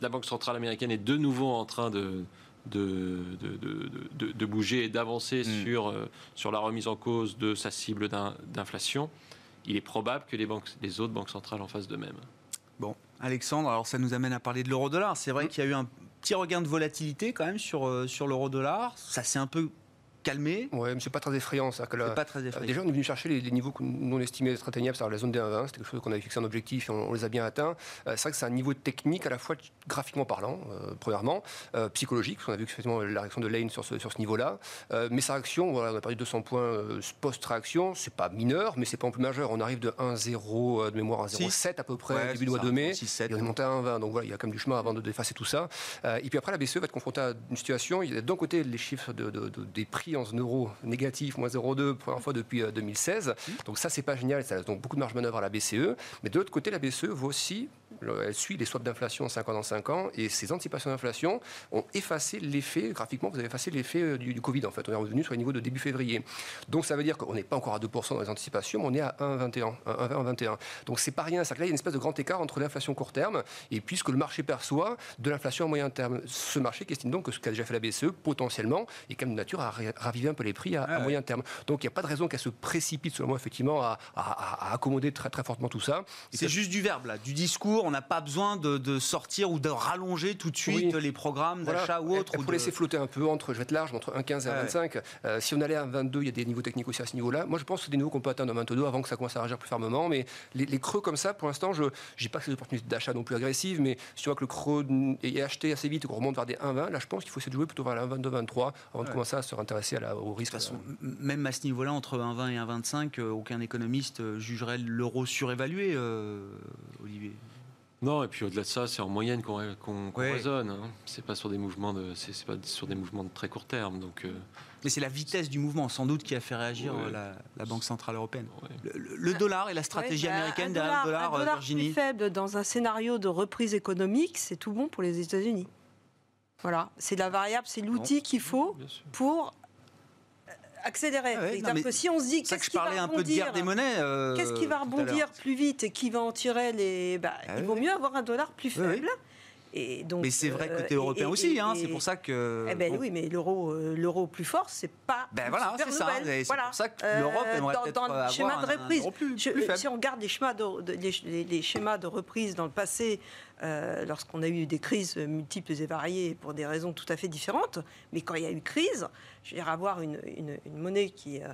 La Banque centrale américaine est de nouveau en train de, de, de, de- de- bouger et d'avancer Mm. sur, euh, sur la remise en cause de sa cible d'in- d'inflation. Il est probable que les, banques, les autres banques centrales en fassent de même. Bon, Alexandre, alors ça nous amène à parler de l'euro-dollar. C'est vrai qu'il y a eu un petit regain de volatilité quand même sur, euh, sur l'euro-dollar. Ça s'est un peu calmé. Ouais, mais c'est pas très effrayant. ça. C'est pas très Euh, effrayant. Déjà, on est venu chercher les, les niveaux que nous on estimait être atteignables, c'est-à-dire la zone des 1,20. C'était quelque chose qu'on avait fixé en objectif et on, on les a bien atteints. Euh, c'est vrai que c'est un niveau technique à la fois graphiquement parlant, euh, premièrement, euh, psychologique, parce qu'on a vu que effectivement, la réaction de Lane sur ce, sur ce niveau-là. Euh, mais sa réaction, voilà, on a perdu 200 points euh, post-réaction, c'est pas mineur, mais c'est pas non plus majeur. On arrive de 1,0 euh, de mémoire à 0,7 à peu près Ouais, début du mois de mai. 6,7. Et on est monté à 1,20. Donc voilà, il y a quand même du chemin avant de dépasser tout ça. Euh, et puis après, la BCE va être confrontée à une situation. Il y a d'un côté les chiffres de- de- de- des prix en euros négatifs, moins 0,2, première fois depuis euh, 2016. Donc ça, c'est pas génial. Ça laisse donc beaucoup de marge de manœuvre à la BCE. Mais de l'autre côté, la BCE voit aussi, elle suit les swaps d'inflation 5 ans dans 5 ans. Et ces anticipations d'inflation ont effacé l'effet, graphiquement, vous avez effacé l'effet euh, du, du Covid en fait. On est revenu sur les niveaux de début février. Donc ça veut dire qu'on n'est pas encore à 2% dans les anticipations, mais on est à 1,21. 1,20, 1,21. Donc c'est pas rien. C'est-à-dire que là, il y a une espèce de grand écart entre l'inflation court terme et puis ce que le marché perçoit de l'inflation à moyen terme. Ce marché qui estime donc que ce qu'a déjà fait la BCE, potentiellement, est quand même de nature à ra- raviver un peu les prix à, à Ah ouais. moyen terme. Donc il n'y a pas de raison qu'elle se précipite, selon moi, effectivement, à, à- à accommoder très, très fortement tout ça. C'est juste du verbe, là, du discours. On n'a pas besoin de, de sortir ou de rallonger tout de suite Oui. les programmes Voilà. d'achat ou autres. Il ou faut de- laisser flotter un peu entre, je vais être large, entre 1,15 et Ouais. 1,25. Euh, si on allait à 1,22, il y a des niveaux techniques aussi à ce niveau-là. Moi, je pense que c'est des niveaux qu'on peut atteindre à 22 avant que ça commence à réagir plus fermement. Mais les, les creux comme ça, pour l'instant, je n'ai pas des opportunités d'achat non plus agressives, mais si tu vois que le creux est acheté assez vite et qu'on remonte vers des 1,20, là, je pense qu'il faut essayer de jouer plutôt vers la 1,22, 23 avant de Ouais. commencer à se réintéresser à la- au risque. De toute façon, m- même à ce niveau-là, entre 1,20 et 1,25, euh, aucun économiste euh, jugerait l'euro surévalué, euh, Olivier. Non, et puis au-delà de ça, c'est en moyenne qu'on raisonne. hein. C'est pas sur des mouvements de, c'est pas sur des mouvements de très court terme. Donc, euh, Mais c'est la vitesse du mouvement, sans doute, qui a fait réagir Ouais. euh, la, la Banque Centrale Européenne. ouais. Le, le- le dollar et la stratégie Ouais, bah, américaine derrière le dollar, un euh, dollar Virginie plus faible dans un scénario de reprise économique, c'est tout bon pour les États-Unis. Voilà, c'est la variable, c'est l'outil qu'il faut pour accélérer. Ah ouais, non, que si on se dit C'est ça que qu'est-ce je qui va parlais un peu de guerre rebondir, des monnaies. euh, qu'est-ce qui va rebondir plus vite et qui va en tirer les, bah, Ah il vaut mieux avoir un dollar plus faible. Et donc, Mais c'est vrai euh, côté européen et- aussi, hein, c'est pour ça que. eh ben bon. oui, mais l'euro, euh, l'euro plus fort, c'est pas. Ben voilà, c'est ça. c'est Voilà. pour ça que Euh, l'Europe aimerait dans- peut-être dans le avoir schéma un- de un reprise. euro plus- Je- plus faible. si on regarde les schémas de, de- les, les- les schémas de reprise dans le passé, euh, lorsqu'on a eu des crises multiples et variées pour des raisons tout à fait différentes, mais quand il y a eu crise, je veux dire, avoir une, une- une monnaie qui. euh,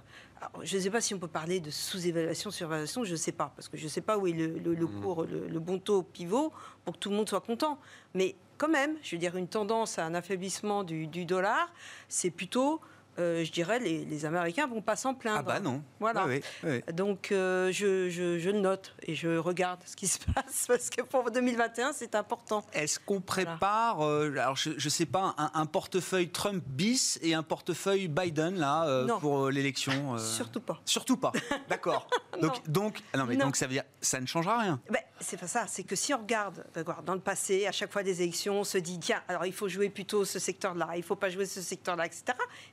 je ne sais pas si on peut parler de sous-évaluation, surévaluation, je ne sais pas, parce que je ne sais pas où est le, le- le cours, le, le bon taux pivot pour que tout le monde soit content. Mais quand même, je veux dire, une tendance à un affaiblissement du, du dollar, c'est plutôt, euh, je dirais, les, les Américains vont pas s'en plaindre. Ah bah non. Voilà. Oui, oui, oui. Donc euh, je, je- je le note et je regarde ce qui se passe parce que pour 2021 c'est important. Est-ce qu'on prépare, euh, alors je ne sais pas, un, un portefeuille Trump bis et un portefeuille Biden là pour l'élection Surtout pas. Surtout pas. D'accord. donc, donc, ah non, mais Non. donc ça veut dire, ça ne changera rien. Ben, c'est pas ça, c'est que si on regarde d'accord, dans le passé, à chaque fois des élections, on se dit tiens, alors il faut jouer plutôt ce secteur-là, il faut pas jouer ce secteur-là, etc.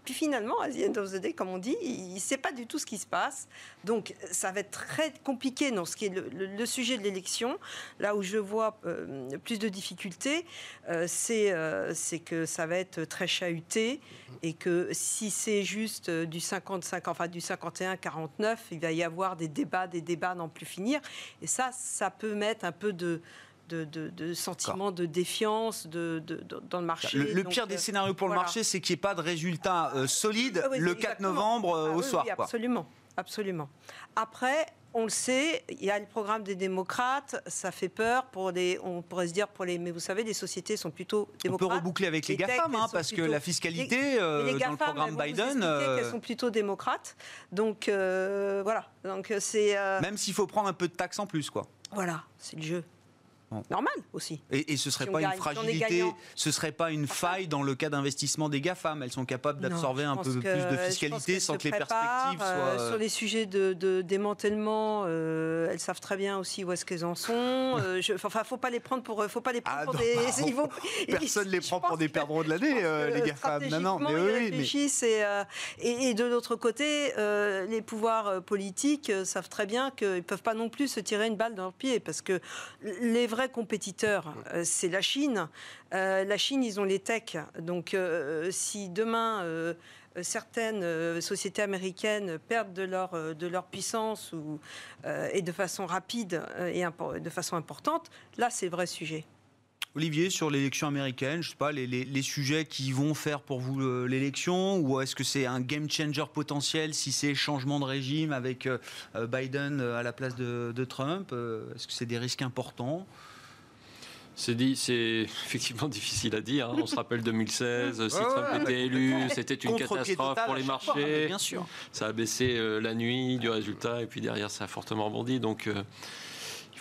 Puis finalement, à the comme on dit, il ne sait pas du tout ce qui se passe. Donc ça va être très compliqué dans ce qui est le, sujet de l'élection. Là où je vois euh, plus de difficultés, euh, c'est euh, c'est que ça va être très chahuté et que si c'est juste du 55, enfin du 51-49, il va y avoir des débats, des débats n'en plus finir. Et ça, ça peut mettre un peu de, de, de- de sentiment de défiance de, dans le marché. Le, pire euh, des scénarios pour voilà. le marché, c'est qu'il n'y ait pas de résultat euh, solide Ah oui, le 4 exactement. novembre euh, Ah au oui, soir. oui, quoi. absolument, absolument. Après, on le sait, il y a le programme des démocrates, ça fait peur pour on pourrait se dire pour les, mais vous savez, les sociétés sont plutôt On peut démocrates. reboucler avec les, Les GAFAM, hein, elles parce que la fiscalité Mais euh, les dans le GAFAM, programme elles Biden, euh, qu'elles sont plutôt démocrates. Donc euh, voilà. Donc euh, c'est euh, même s'il faut prendre un peu de taxes en plus, quoi. voilà, c'est le jeu. Normal aussi. Et, et ce serait Si on pas une fragilité, ce serait pas une faille dans le cas d'investissement des GAFAM. Elles sont capables d'absorber un peu plus de fiscalité sans que les perspectives euh, soient. sur les sujets de, de démantèlement, euh, elles savent très bien aussi où est-ce qu'elles en sont. Euh, je- Enfin, faut pas les prendre pour, faut pas les prendre Ah pour non, des. bah, ils vont- Personne ne les prend pour des perdants de l'année, euh, les GAFAM. Non, non, mais oui, ils oui, mais- et, euh, et, et de l'autre côté, euh, les pouvoirs euh, politiques euh, savent très bien qu'ils ne peuvent pas non plus se tirer une balle dans le pied parce que les vrais compétiteurs, euh, c'est la Chine. Euh, la Chine, ils ont les techs. Donc, euh, si demain. certaines sociétés américaines perdent de leur, de leur puissance ou, et de façon rapide et de façon importante, là, c'est le vrai sujet. Olivier, sur l'élection américaine, je sais pas, les, les- les sujets qui vont faire pour vous euh, l'élection, ou est-ce que c'est un game changer potentiel si c'est changement de régime avec euh, euh, Biden à la place de, de Trump Est-ce que c'est des risques importants? C'est dit, c'est effectivement difficile à dire. hein. On se rappelle 2016, si Trump ouais, était élu, c'était une catastrophe pour les fois, marchés. Bien sûr. Ça a baissé euh, la nuit du résultat et puis derrière ça a fortement rebondi. Donc euh,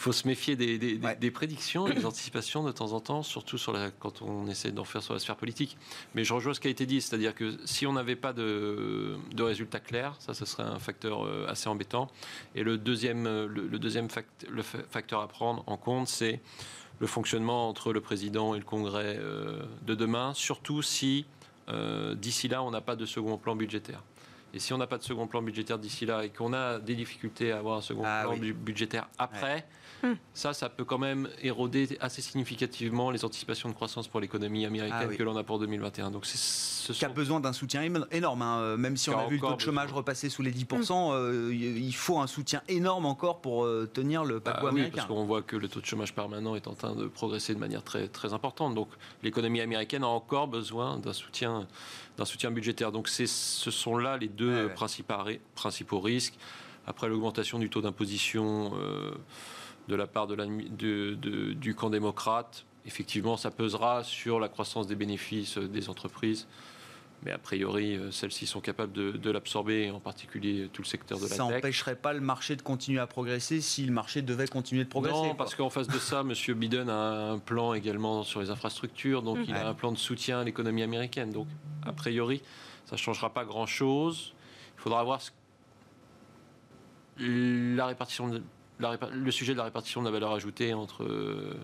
faut se méfier des, des- des- Ouais. des prédictions et des anticipations de temps en temps, surtout sur la, quand on essaie d'en faire sur la sphère politique. Mais je rejoins ce qui a été dit, c'est-à-dire que si on n'avait pas de, de résultats clairs, ça ce serait un facteur euh, assez embêtant. Et le deuxième, euh, le, le deuxième fact- le fa- facteur à prendre en compte, c'est le fonctionnement entre le président et le Congrès euh, de demain, surtout si euh, d'ici là on n'a pas de second plan budgétaire. Et si on n'a pas de second plan budgétaire d'ici là et qu'on a des difficultés à avoir un second Ah plan oui. budgétaire après, ça, ça peut quand même éroder assez significativement les anticipations de croissance pour l'économie américaine Ah oui. que l'on a pour 2021. Donc, c'est- ce Qui a besoin d'un soutien énorme. hein. Euh, Même si on a a vu le taux de chômage besoin. repasser sous les 10%, euh, il faut un soutien énorme encore pour euh, tenir le Bah paquebot oui, américain. parce qu'on voit que le taux de chômage permanent est en train de progresser de manière très, très importante. Donc l'économie américaine a encore besoin d'un soutien, d'un soutien budgétaire. Donc ce sont là les deux Ouais, ouais. Principaux, principaux risques. Après l'augmentation du taux d'imposition euh, de la part de l'admi- de- de- du camp démocrate, effectivement, ça pesera sur la croissance des bénéfices euh, des entreprises. Mais a priori, euh, celles-ci sont capables de, de l'absorber, en particulier tout le secteur de la Ça tech. n'empêcherait pas le marché de continuer à progresser si le marché devait continuer de progresser. Non, quoi. parce qu'en face de ça, M. Biden a un plan également sur les infrastructures, donc il Ouais. a un plan de soutien à l'économie américaine. Donc, a priori, ça ne changera pas grand-chose. Il faudra voir ce- la répartition de- la le sujet de la répartition de la valeur ajoutée entre euh,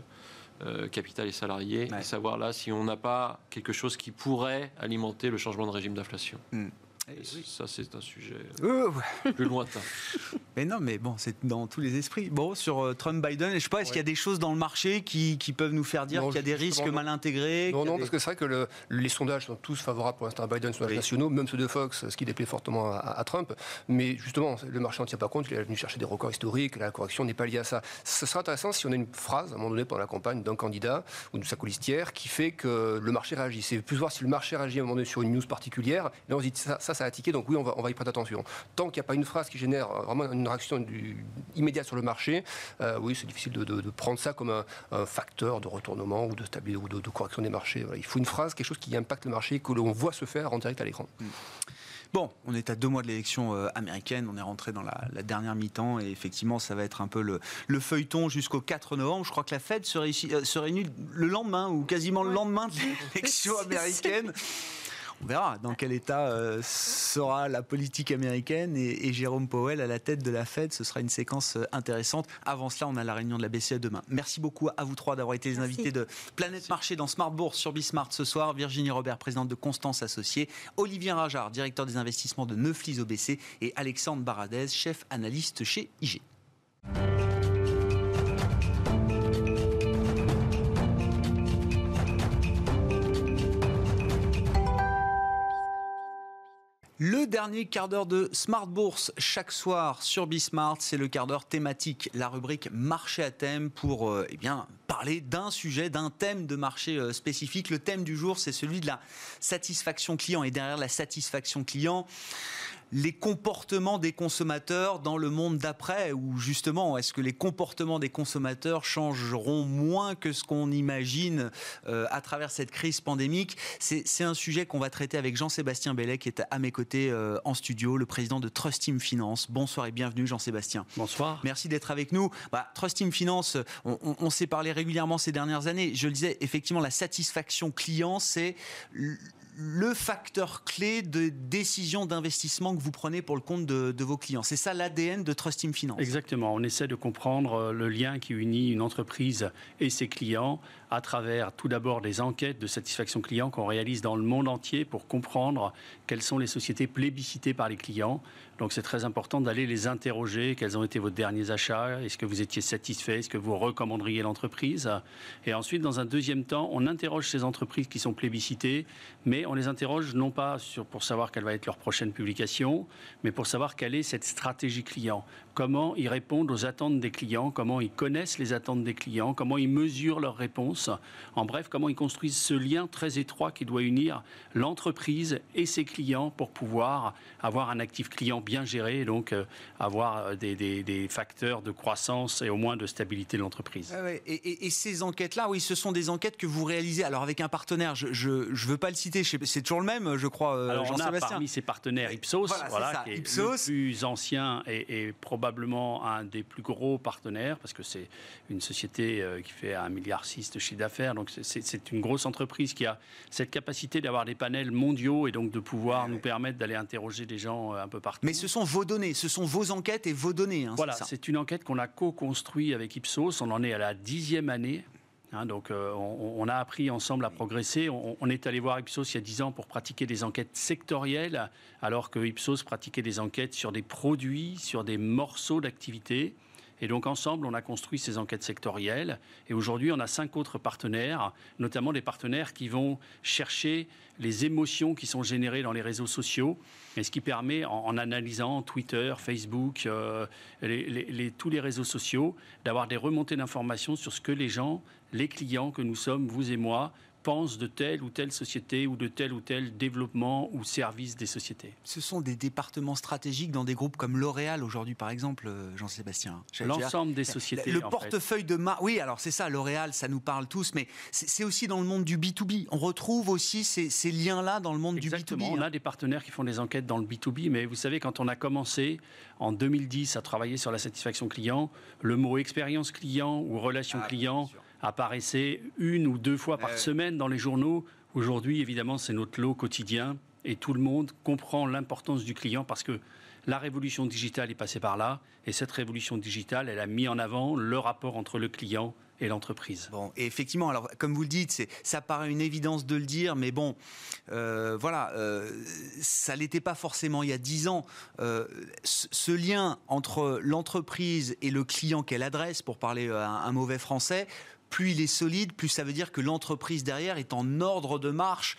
euh, capital et salarié, Ouais. et savoir là si on n'a pas quelque chose qui pourrait alimenter le changement de régime d'inflation. Hmm. Et Ça, c'est un sujet Euh, ouais. plus lointain. Mais non, mais bon, c'est dans tous les esprits. Bon, sur euh, Trump-Biden, je sais pas, est-ce qu'il y a des choses dans le marché qui, qui peuvent nous faire dire qu'il y a des risques mal intégrés Non, non, parce que c'est vrai que le, les sondages sont tous favorables pour l'instant à Biden, sondages nationaux, même ceux de Fox, ce qui déplaît fortement à, Trump. Mais justement, le marché n'en tient pas compte, il est venu chercher des records historiques, la correction n'est pas liée à ça. Ce sera intéressant si on a une phrase, à un moment donné, pendant la campagne d'un candidat ou de sa colistière, qui fait que le marché réagit. C'est plus voir si le marché réagit à un moment donné sur une news particulière. Là, on se dit, ça, ça, ça a tiqué, donc oui, on va, on va y prêter attention. Tant qu'il n'y a pas une phrase qui génère vraiment une réaction du, immédiate sur le marché, euh, oui, c'est difficile de, prendre ça comme un, facteur de retournement ou de stabilité ou de, correction des marchés. Il faut une phrase, quelque chose qui impacte le marché, que l'on voit se faire en direct à l'écran. Mm. Bon, on est à deux mois de l'élection euh, américaine, on est rentré dans la, dernière mi-temps et effectivement, ça va être un peu le, feuilleton jusqu'au 4 novembre. Je crois que la Fed se, euh, se réunit le lendemain ou quasiment le lendemain de l'élection américaine. On verra dans quel état euh, sera la politique américaine et, Jérôme Powell à la tête de la Fed. Ce sera une séquence euh, intéressante. Avant cela, on a la réunion de la BCE demain. Merci beaucoup à vous trois d'avoir été les invités de Planète Marché dans Smart Bourse sur Bismart ce soir. Virginie Robert, présidente de Constance Associée. Olivier Rajard, directeur des investissements de Neuflis OBC. Et Alexandre Baradez, chef analyste chez IG. Le dernier quart d'heure de Smart Bourse chaque soir sur Bismart, c'est le quart d'heure thématique, la rubrique marché à thème pour euh, eh parler d'un sujet, d'un thème de marché euh, spécifique. Le thème du jour, c'est celui de la satisfaction client et derrière la satisfaction client, les comportements des consommateurs dans le monde d'après Ou justement, est-ce que les comportements des consommateurs changeront moins que ce qu'on imagine euh, à travers cette crise pandémique? C'est un sujet qu'on va traiter avec Jean-Sébastien Bellet, qui est à mes côtés euh, en studio, le président de Trust Team Finance. Bonsoir et bienvenue, Jean-Sébastien. Bonsoir. Merci d'être avec nous. Bah, Trust Team Finance, on, on s'est parlé régulièrement ces dernières années. Je le disais, effectivement, la satisfaction client, c'est le facteur clé de décision d'investissement que vous prenez pour le compte de, vos clients. C'est ça l'ADN de Trust Team Finance. Exactement. On essaie de comprendre euh, le lien qui unit une entreprise et ses clients à travers tout d'abord des enquêtes de satisfaction client qu'on réalise dans le monde entier pour comprendre quelles sont les sociétés plébiscitées par les clients. Donc c'est très important d'aller les interroger. Quels ont été vos derniers achats? Est-ce que vous étiez satisfait? Est-ce que vous recommanderiez l'entreprise? Et ensuite, dans un deuxième temps, on interroge ces entreprises qui sont plébiscitées, mais on les interroge non pas pour savoir quelle va être leur prochaine publication, mais pour savoir quelle est cette stratégie client comment ils répondent aux attentes des clients, comment ils connaissent les attentes des clients, comment ils mesurent leurs réponses. En bref, comment ils construisent ce lien très étroit qui doit unir l'entreprise et ses clients pour pouvoir avoir un actif client bien géré et donc euh, avoir euh, des, facteurs de croissance et au moins de stabilité de l'entreprise. Ah et, ces enquêtes-là, oui, ce sont des enquêtes que vous réalisez alors avec un partenaire. Je ne veux pas le citer, c'est toujours le même, je crois. Euh, alors on a parmi ces partenaires Ipsos, voilà, qui est le plus ancien et, et probablement probablement un des plus gros partenaires, parce que c'est une société euh, qui fait un milliard six de chiffre d'affaires. Donc c'est une grosse entreprise qui a cette capacité d'avoir des panels mondiaux et donc de pouvoir nous permettre d'aller interroger des gens euh, un peu partout. Mais ce sont vos données, ce sont vos enquêtes et vos données. Hein, voilà, c'est une enquête qu'on a co-construit avec Ipsos. On en est à la dixième année. Hein, donc, euh, on, a appris ensemble à progresser. On, est allé voir Ipsos il y a 10 ans pour pratiquer des enquêtes sectorielles, alors que Ipsos pratiquait des enquêtes sur des produits, sur des morceaux d'activité. Et donc ensemble, on a construit ces enquêtes sectorielles. Et aujourd'hui, on a cinq autres partenaires, notamment des partenaires qui vont chercher les émotions qui sont générées dans les réseaux sociaux. Et ce qui permet, en, analysant Twitter, Facebook, euh, tous les réseaux sociaux, d'avoir des remontées d'informations sur ce que les gens, les clients que nous sommes, vous et moi, pensent de telle ou telle société ou de tel ou tel développement ou service des sociétés. Ce sont des départements stratégiques dans des groupes comme L'Oréal aujourd'hui, par exemple, euh, Jean-Sébastien. L'ensemble des sociétés. Le portefeuille de marque, oui, alors c'est ça, L'Oréal, ça nous parle tous, mais c'est aussi dans le monde du B2B. On retrouve aussi ces, liens-là dans le monde du B2B. On a des partenaires qui font des enquêtes dans le B2B, mais vous savez, quand on a commencé en 2010 à travailler sur la satisfaction client, le mot expérience client ou relation ah, client apparaissait une ou deux fois par semaine dans les journaux. Aujourd'hui, évidemment, c'est notre lot quotidien et tout le monde comprend l'importance du client parce que la révolution digitale est passée par là et cette révolution digitale, elle a mis en avant le rapport entre le client et l'entreprise. Bon, et effectivement, alors comme vous le dites, ça paraît une évidence de le dire, mais bon, euh, voilà, euh, ça l'était pas forcément il y a dix ans. Euh, ce, ce lien entre l'entreprise et le client qu'elle adresse, pour parler un, un mauvais français, plus il est solide, plus ça veut dire que l'entreprise derrière est en ordre de marche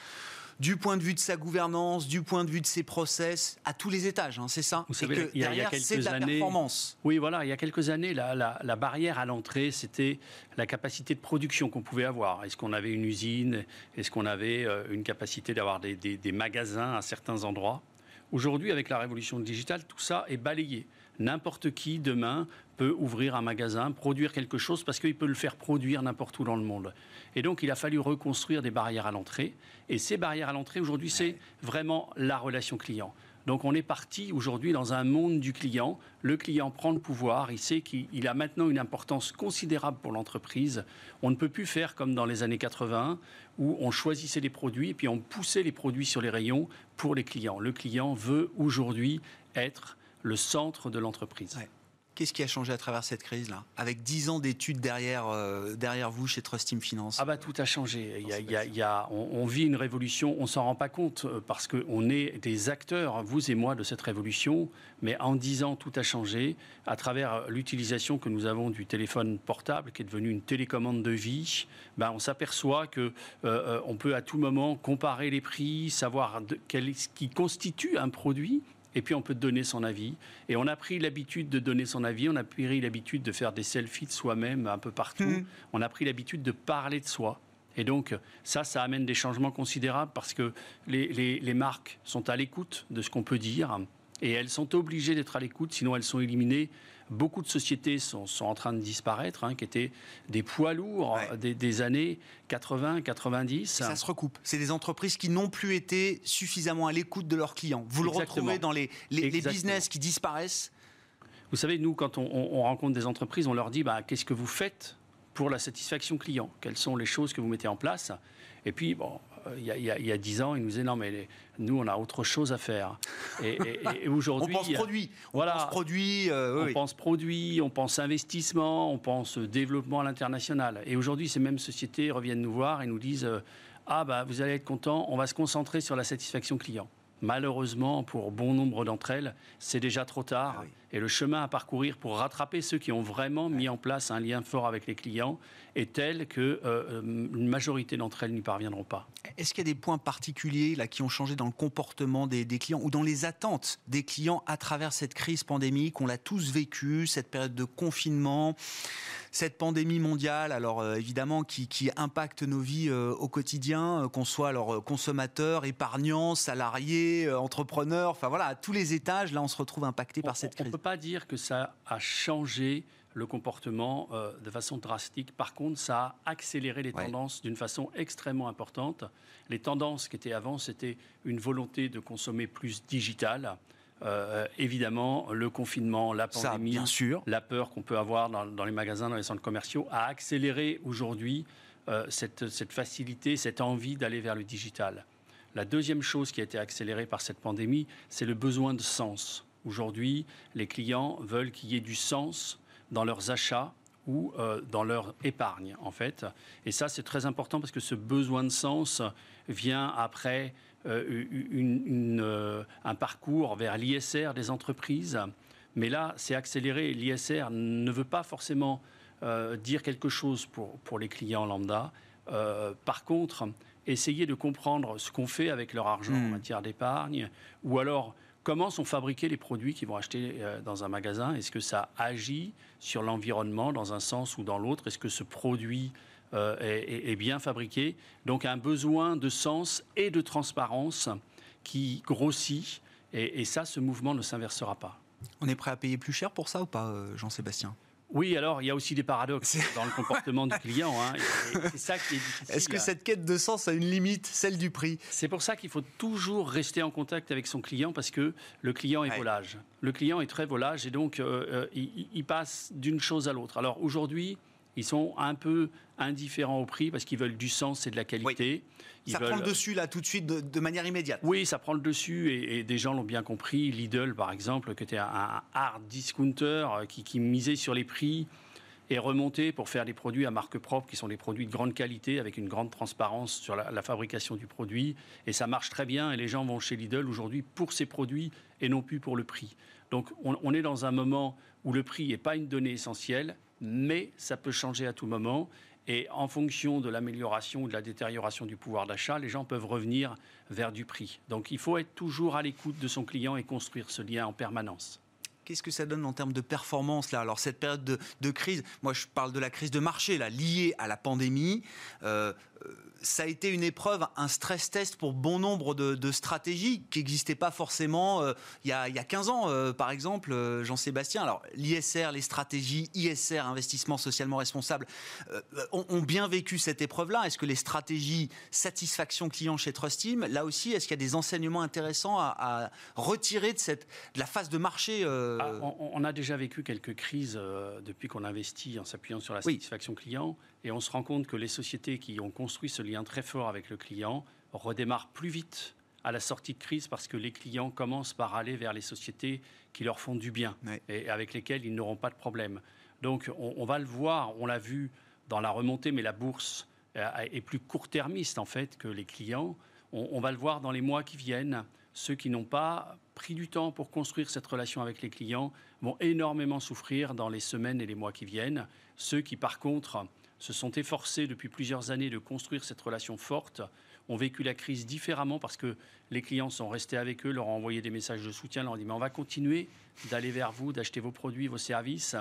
du point de vue de sa gouvernance, du point de vue de ses process, à tous les étages, hein, c'est ça? Vous savez, que il y a- derrière, c'est de la années- performance. Oui, voilà, il y a quelques années, la, la- la barrière à l'entrée, c'était la capacité de production qu'on pouvait avoir. Est-ce qu'on avait une usine? Est-ce qu'on avait euh, une capacité d'avoir des, des- des magasins à certains endroits? Aujourd'hui, avec la révolution digitale, tout ça est balayé. N'importe qui, demain, peut ouvrir un magasin, produire quelque chose, parce qu'il peut le faire produire n'importe où dans le monde. Et donc, il a fallu reconstruire des barrières à l'entrée. Et ces barrières à l'entrée, aujourd'hui, c'est vraiment la relation client. Donc on est parti aujourd'hui dans un monde du client. Le client prend le pouvoir, il sait qu'il il a maintenant une importance considérable pour l'entreprise. On ne peut plus faire comme dans les années 80 où on choisissait les produits et puis on poussait les produits sur les rayons pour les clients. Le client veut aujourd'hui être le centre de l'entreprise. Qu'est-ce qui a changé à travers cette crise-là Avec 10 ans d'études derrière, euh, derrière vous chez Trust Team Finance? Ah bah tout a changé. Il y a- il y a- il y a- on, on vit une révolution, on s'en rend pas compte euh, parce qu'on est des acteurs, vous et moi, de cette révolution. Mais en dix ans, tout a changé à travers l'utilisation que nous avons du téléphone portable, qui est devenu une télécommande de vie. Ben, on s'aperçoit que euh, on peut à tout moment comparer les prix, savoir de- quel ce qui constitue un produit. Et puis on peut donner son avis. Et on a pris l'habitude de donner son avis, on a pris l'habitude de faire des selfies de soi-même un peu partout. Mhm. On a pris l'habitude de parler de soi. Et donc, ça, ça amène des changements considérables parce que les, les- les marques sont à l'écoute de ce qu'on peut dire et elles sont obligées d'être à l'écoute, sinon elles sont éliminées. Beaucoup de sociétés sont, sont en train de disparaître, hein, qui étaient des poids lourds Ouais. des, des années 80, 90. Ça se recoupe. C'est des entreprises qui n'ont plus été suffisamment à l'écoute de leurs clients. Vous le retrouvez dans les, les- business qui disparaissent. Vous savez, nous, quand on, on- on rencontre des entreprises, on leur dit bah, qu'est-ce que vous faites pour la satisfaction client? Quelles sont les choses que vous mettez en place? Et puis, bon, il y, a- il y a- il y a 10 ans, ils nous disaient non, mais les- nous, on a autre chose à faire. Et, et- et On aujourd'hui. pense produit. On Voilà. pense produit. euh, On oui. pense produit, on pense investissement, on pense développement à l'international. Et aujourd'hui, ces mêmes sociétés reviennent nous voir et nous disent euh, Ah, bah, vous allez être content, on va se concentrer sur la satisfaction client. Malheureusement, pour bon nombre d'entre elles, c'est déjà trop tard. Ah oui. Et le chemin à parcourir pour rattraper ceux qui ont vraiment mis en place un lien fort avec les clients est tel que euh, une majorité d'entre elles n'y parviendront pas. Est-ce qu'il y a des points particuliers là, qui ont changé dans le comportement des, des clients ou dans les attentes des clients à travers cette crise pandémique? On l'a tous vécu, cette période de confinement, cette pandémie mondiale, alors euh, évidemment qui, qui impacte nos vies euh, au quotidien, euh, qu'on soit alors consommateur, épargnant, salarié, entrepreneur, enfin voilà, à tous les étages, là on se retrouve impacté par cette On ne crise. peut pas dire que ça a changé le comportement euh, de façon drastique. Par contre, ça a accéléré les Ouais. tendances d'une façon extrêmement importante. Les tendances qui étaient avant, c'était une volonté de consommer plus digital. Euh, évidemment, le confinement, la Ça, pandémie, bien sûr. la peur qu'on peut avoir dans, dans les magasins, dans les centres commerciaux, a accéléré aujourd'hui euh, cette, cette facilité, cette envie d'aller vers le digital. La deuxième chose qui a été accélérée par cette pandémie, c'est le besoin de sens. Aujourd'hui, les clients veulent qu'il y ait du sens dans leurs achats ou euh, dans leur épargne, en fait. Et ça, c'est très important parce que ce besoin de sens vient après une- une, euh, un parcours vers l'ISR des entreprises. Mais là, c'est accéléré. L'ISR ne veut pas forcément euh, dire quelque chose pour, pour les clients lambda. Euh, par contre, essayer de comprendre ce qu'on fait avec leur argent en Mm. matière d'épargne, ou alors comment sont fabriqués les produits qu'ils vont acheter euh, dans un magasin. Est-ce que ça agit sur l'environnement dans un sens ou dans l'autre? Est-ce que ce produit euh, est, bien fabriqué Donc un besoin de sens et de transparence qui grossit. Et, et ça, ce mouvement ne s'inversera pas. On est prêt à payer plus cher pour ça ou pas, euh, Jean-Sébastien? Oui, alors il y a aussi des paradoxes dans le comportement du client. hein, c'est ça qui est difficile. Est-ce que cette quête de sens a une limite, celle du prix? C'est pour ça qu'il faut toujours rester en contact avec son client parce que le client est Ouais. volage. Le client est très volage et donc euh, euh, il, il passe d'une chose à l'autre. Alors aujourd'hui, ils sont un peu indifférents au prix parce qu'ils veulent du sens et de la qualité. Ils Ça veulent- prend le dessus là tout de suite de, de manière immédiate. Oui, ça prend le dessus et, et des gens l'ont bien compris. Lidl, par exemple, qui était un, un hard discounter euh, qui, qui misait sur les prix. et remonter pour faire des produits à marque propre qui sont des produits de grande qualité avec une grande transparence sur la, fabrication du produit. Et ça marche très bien et les gens vont chez Lidl aujourd'hui pour ces produits et non plus pour le prix. Donc on, est dans un moment où le prix n'est pas une donnée essentielle, mais ça peut changer à tout moment. Et en fonction de l'amélioration ou de la détérioration du pouvoir d'achat, les gens peuvent revenir vers du prix. Donc il faut être toujours à l'écoute de son client et construire ce lien en permanence. Qu'est-ce que ça donne en termes de performance là? Alors cette période de, crise, moi je parle de la crise de marché liée à la pandémie. Euh, ça a été une épreuve, un stress test pour bon nombre de, stratégies qui n'existaient pas forcément euh, il, y a, 15 ans, euh, par exemple, Jean-Sébastien. Alors, l'ISR, les stratégies ISR, investissement socialement responsable, ont, bien vécu cette épreuve-là. Est-ce que les stratégies satisfaction client chez Trustim, là aussi, est-ce qu'il y a des enseignements intéressants à, retirer de, cette, de la phase de marché ah, on, a déjà vécu quelques crises depuis qu'on investit en s'appuyant sur la satisfaction client. Et on se rend compte que les sociétés qui ont construit ce lien très fort avec le client redémarrent plus vite à la sortie de crise parce que les clients commencent par aller vers les sociétés qui leur font du bien et avec lesquelles ils n'auront pas de problème. Donc on, va le voir, on l'a vu dans la remontée, mais la bourse euh, est plus court-termiste en fait que les clients. On, va le voir dans les mois qui viennent. Ceux qui n'ont pas pris du temps pour construire cette relation avec les clients vont énormément souffrir dans les semaines et les mois qui viennent. Ceux qui, par contre, se sont efforcés depuis plusieurs années de construire cette relation forte, ont vécu la crise différemment parce que les clients sont restés avec eux, leur ont envoyé des messages de soutien, leur ont dit mais on va continuer d'aller vers vous, d'acheter vos produits, vos services.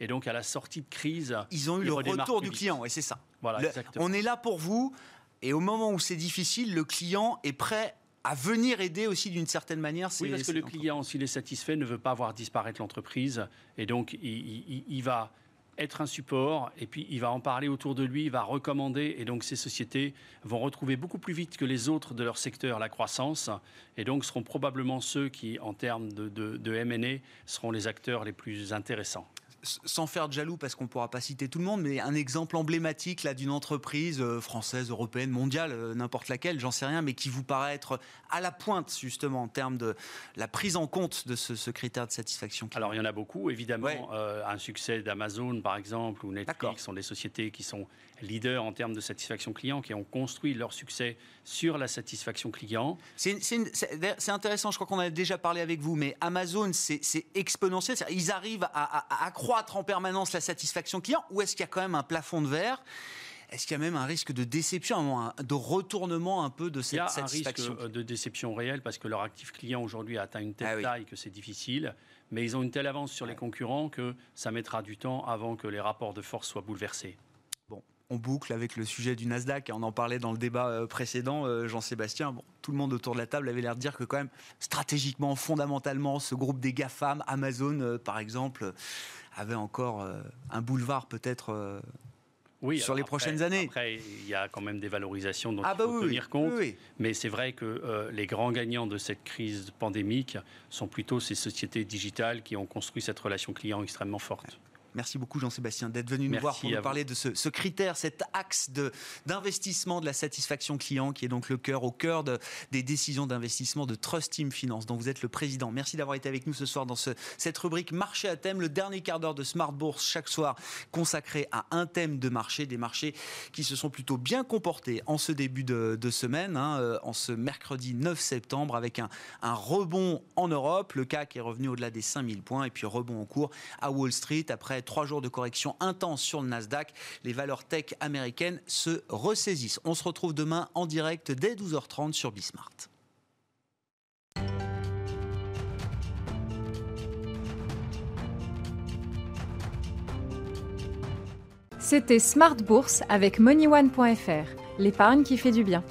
Et donc à la sortie de crise, ils ont eu le retour du client, et c'est ça. Voilà, on est là pour vous, et au moment où c'est difficile, le client est prêt à venir aider aussi d'une certaine manière. Oui, parce que le client, s'il est satisfait, ne veut pas voir disparaître l'entreprise, et donc il, il va être un support, et puis il va en parler autour de lui, il va recommander, et donc ces sociétés vont retrouver beaucoup plus vite que les autres de leur secteur la croissance, et donc seront probablement ceux qui, en termes de, de, de M&A, seront les acteurs les plus intéressants sans faire de jaloux parce qu'on ne pourra pas citer tout le monde, mais un exemple emblématique là d'une entreprise euh, française, européenne, mondiale, euh, n'importe laquelle, j'en sais rien, mais qui vous paraît être à la pointe justement en termes de la prise en compte de ce, critère de satisfaction Alors il y en a beaucoup, évidemment. Euh, un succès d'Amazon par exemple ou Netflix sont des sociétés qui sont leaders en termes de satisfaction client, qui ont construit leur succès sur la satisfaction client. C'est intéressant, je crois qu'on a déjà parlé avec vous, mais Amazon, c'est exponentiel. Ils arrivent à, accroître en permanence la satisfaction client, ou est-ce qu'il y a quand même un plafond de verre? Est-ce qu'il y a même un risque de déception, de retournement un peu de cette satisfaction Il y a un risque de déception réelle parce que leur actif client aujourd'hui a atteint une telle ah taille que c'est difficile, mais ils ont une telle avance sur les concurrents que ça mettra du temps avant que les rapports de force soient bouleversés. On boucle avec le sujet du Nasdaq, et on en parlait dans le débat euh, précédent, euh, Jean-Sébastien, bon, tout le monde autour de la table avait l'air de dire que quand même, stratégiquement, fondamentalement, ce groupe des GAFAM, Amazon euh, par exemple, avait encore un boulevard peut-être oui, sur les prochaines années. Après, il y a quand même des valorisations dont ah il bah faut tenir compte. mais c'est vrai que les grands gagnants de cette crise pandémique sont plutôt ces sociétés digitales qui ont construit cette relation client extrêmement forte. Merci beaucoup Jean-Sébastien d'être venu nous voir pour nous parler de ce, critère, cet axe d'investissement de, la satisfaction client qui est donc le cœur, au cœur des décisions d'investissement de Trust Team Finance dont vous êtes le président. Merci d'avoir été avec nous ce soir dans cette rubrique Marché à thème, le dernier quart d'heure de Smart Bourse chaque soir consacré à un thème de marché, des marchés qui se sont plutôt bien comportés en ce début de, semaine, hein, euh, en ce mercredi 9 septembre avec un, un rebond en Europe, le CAC est revenu au-delà des 5000 points et puis rebond en cours à Wall Street après trois jours de correction intense sur le Nasdaq, les valeurs tech américaines se ressaisissent. On se retrouve demain en direct dès 12h30 sur Bismart. C'était Smart Bourse avec MoneyOne.fr, l'épargne qui fait du bien.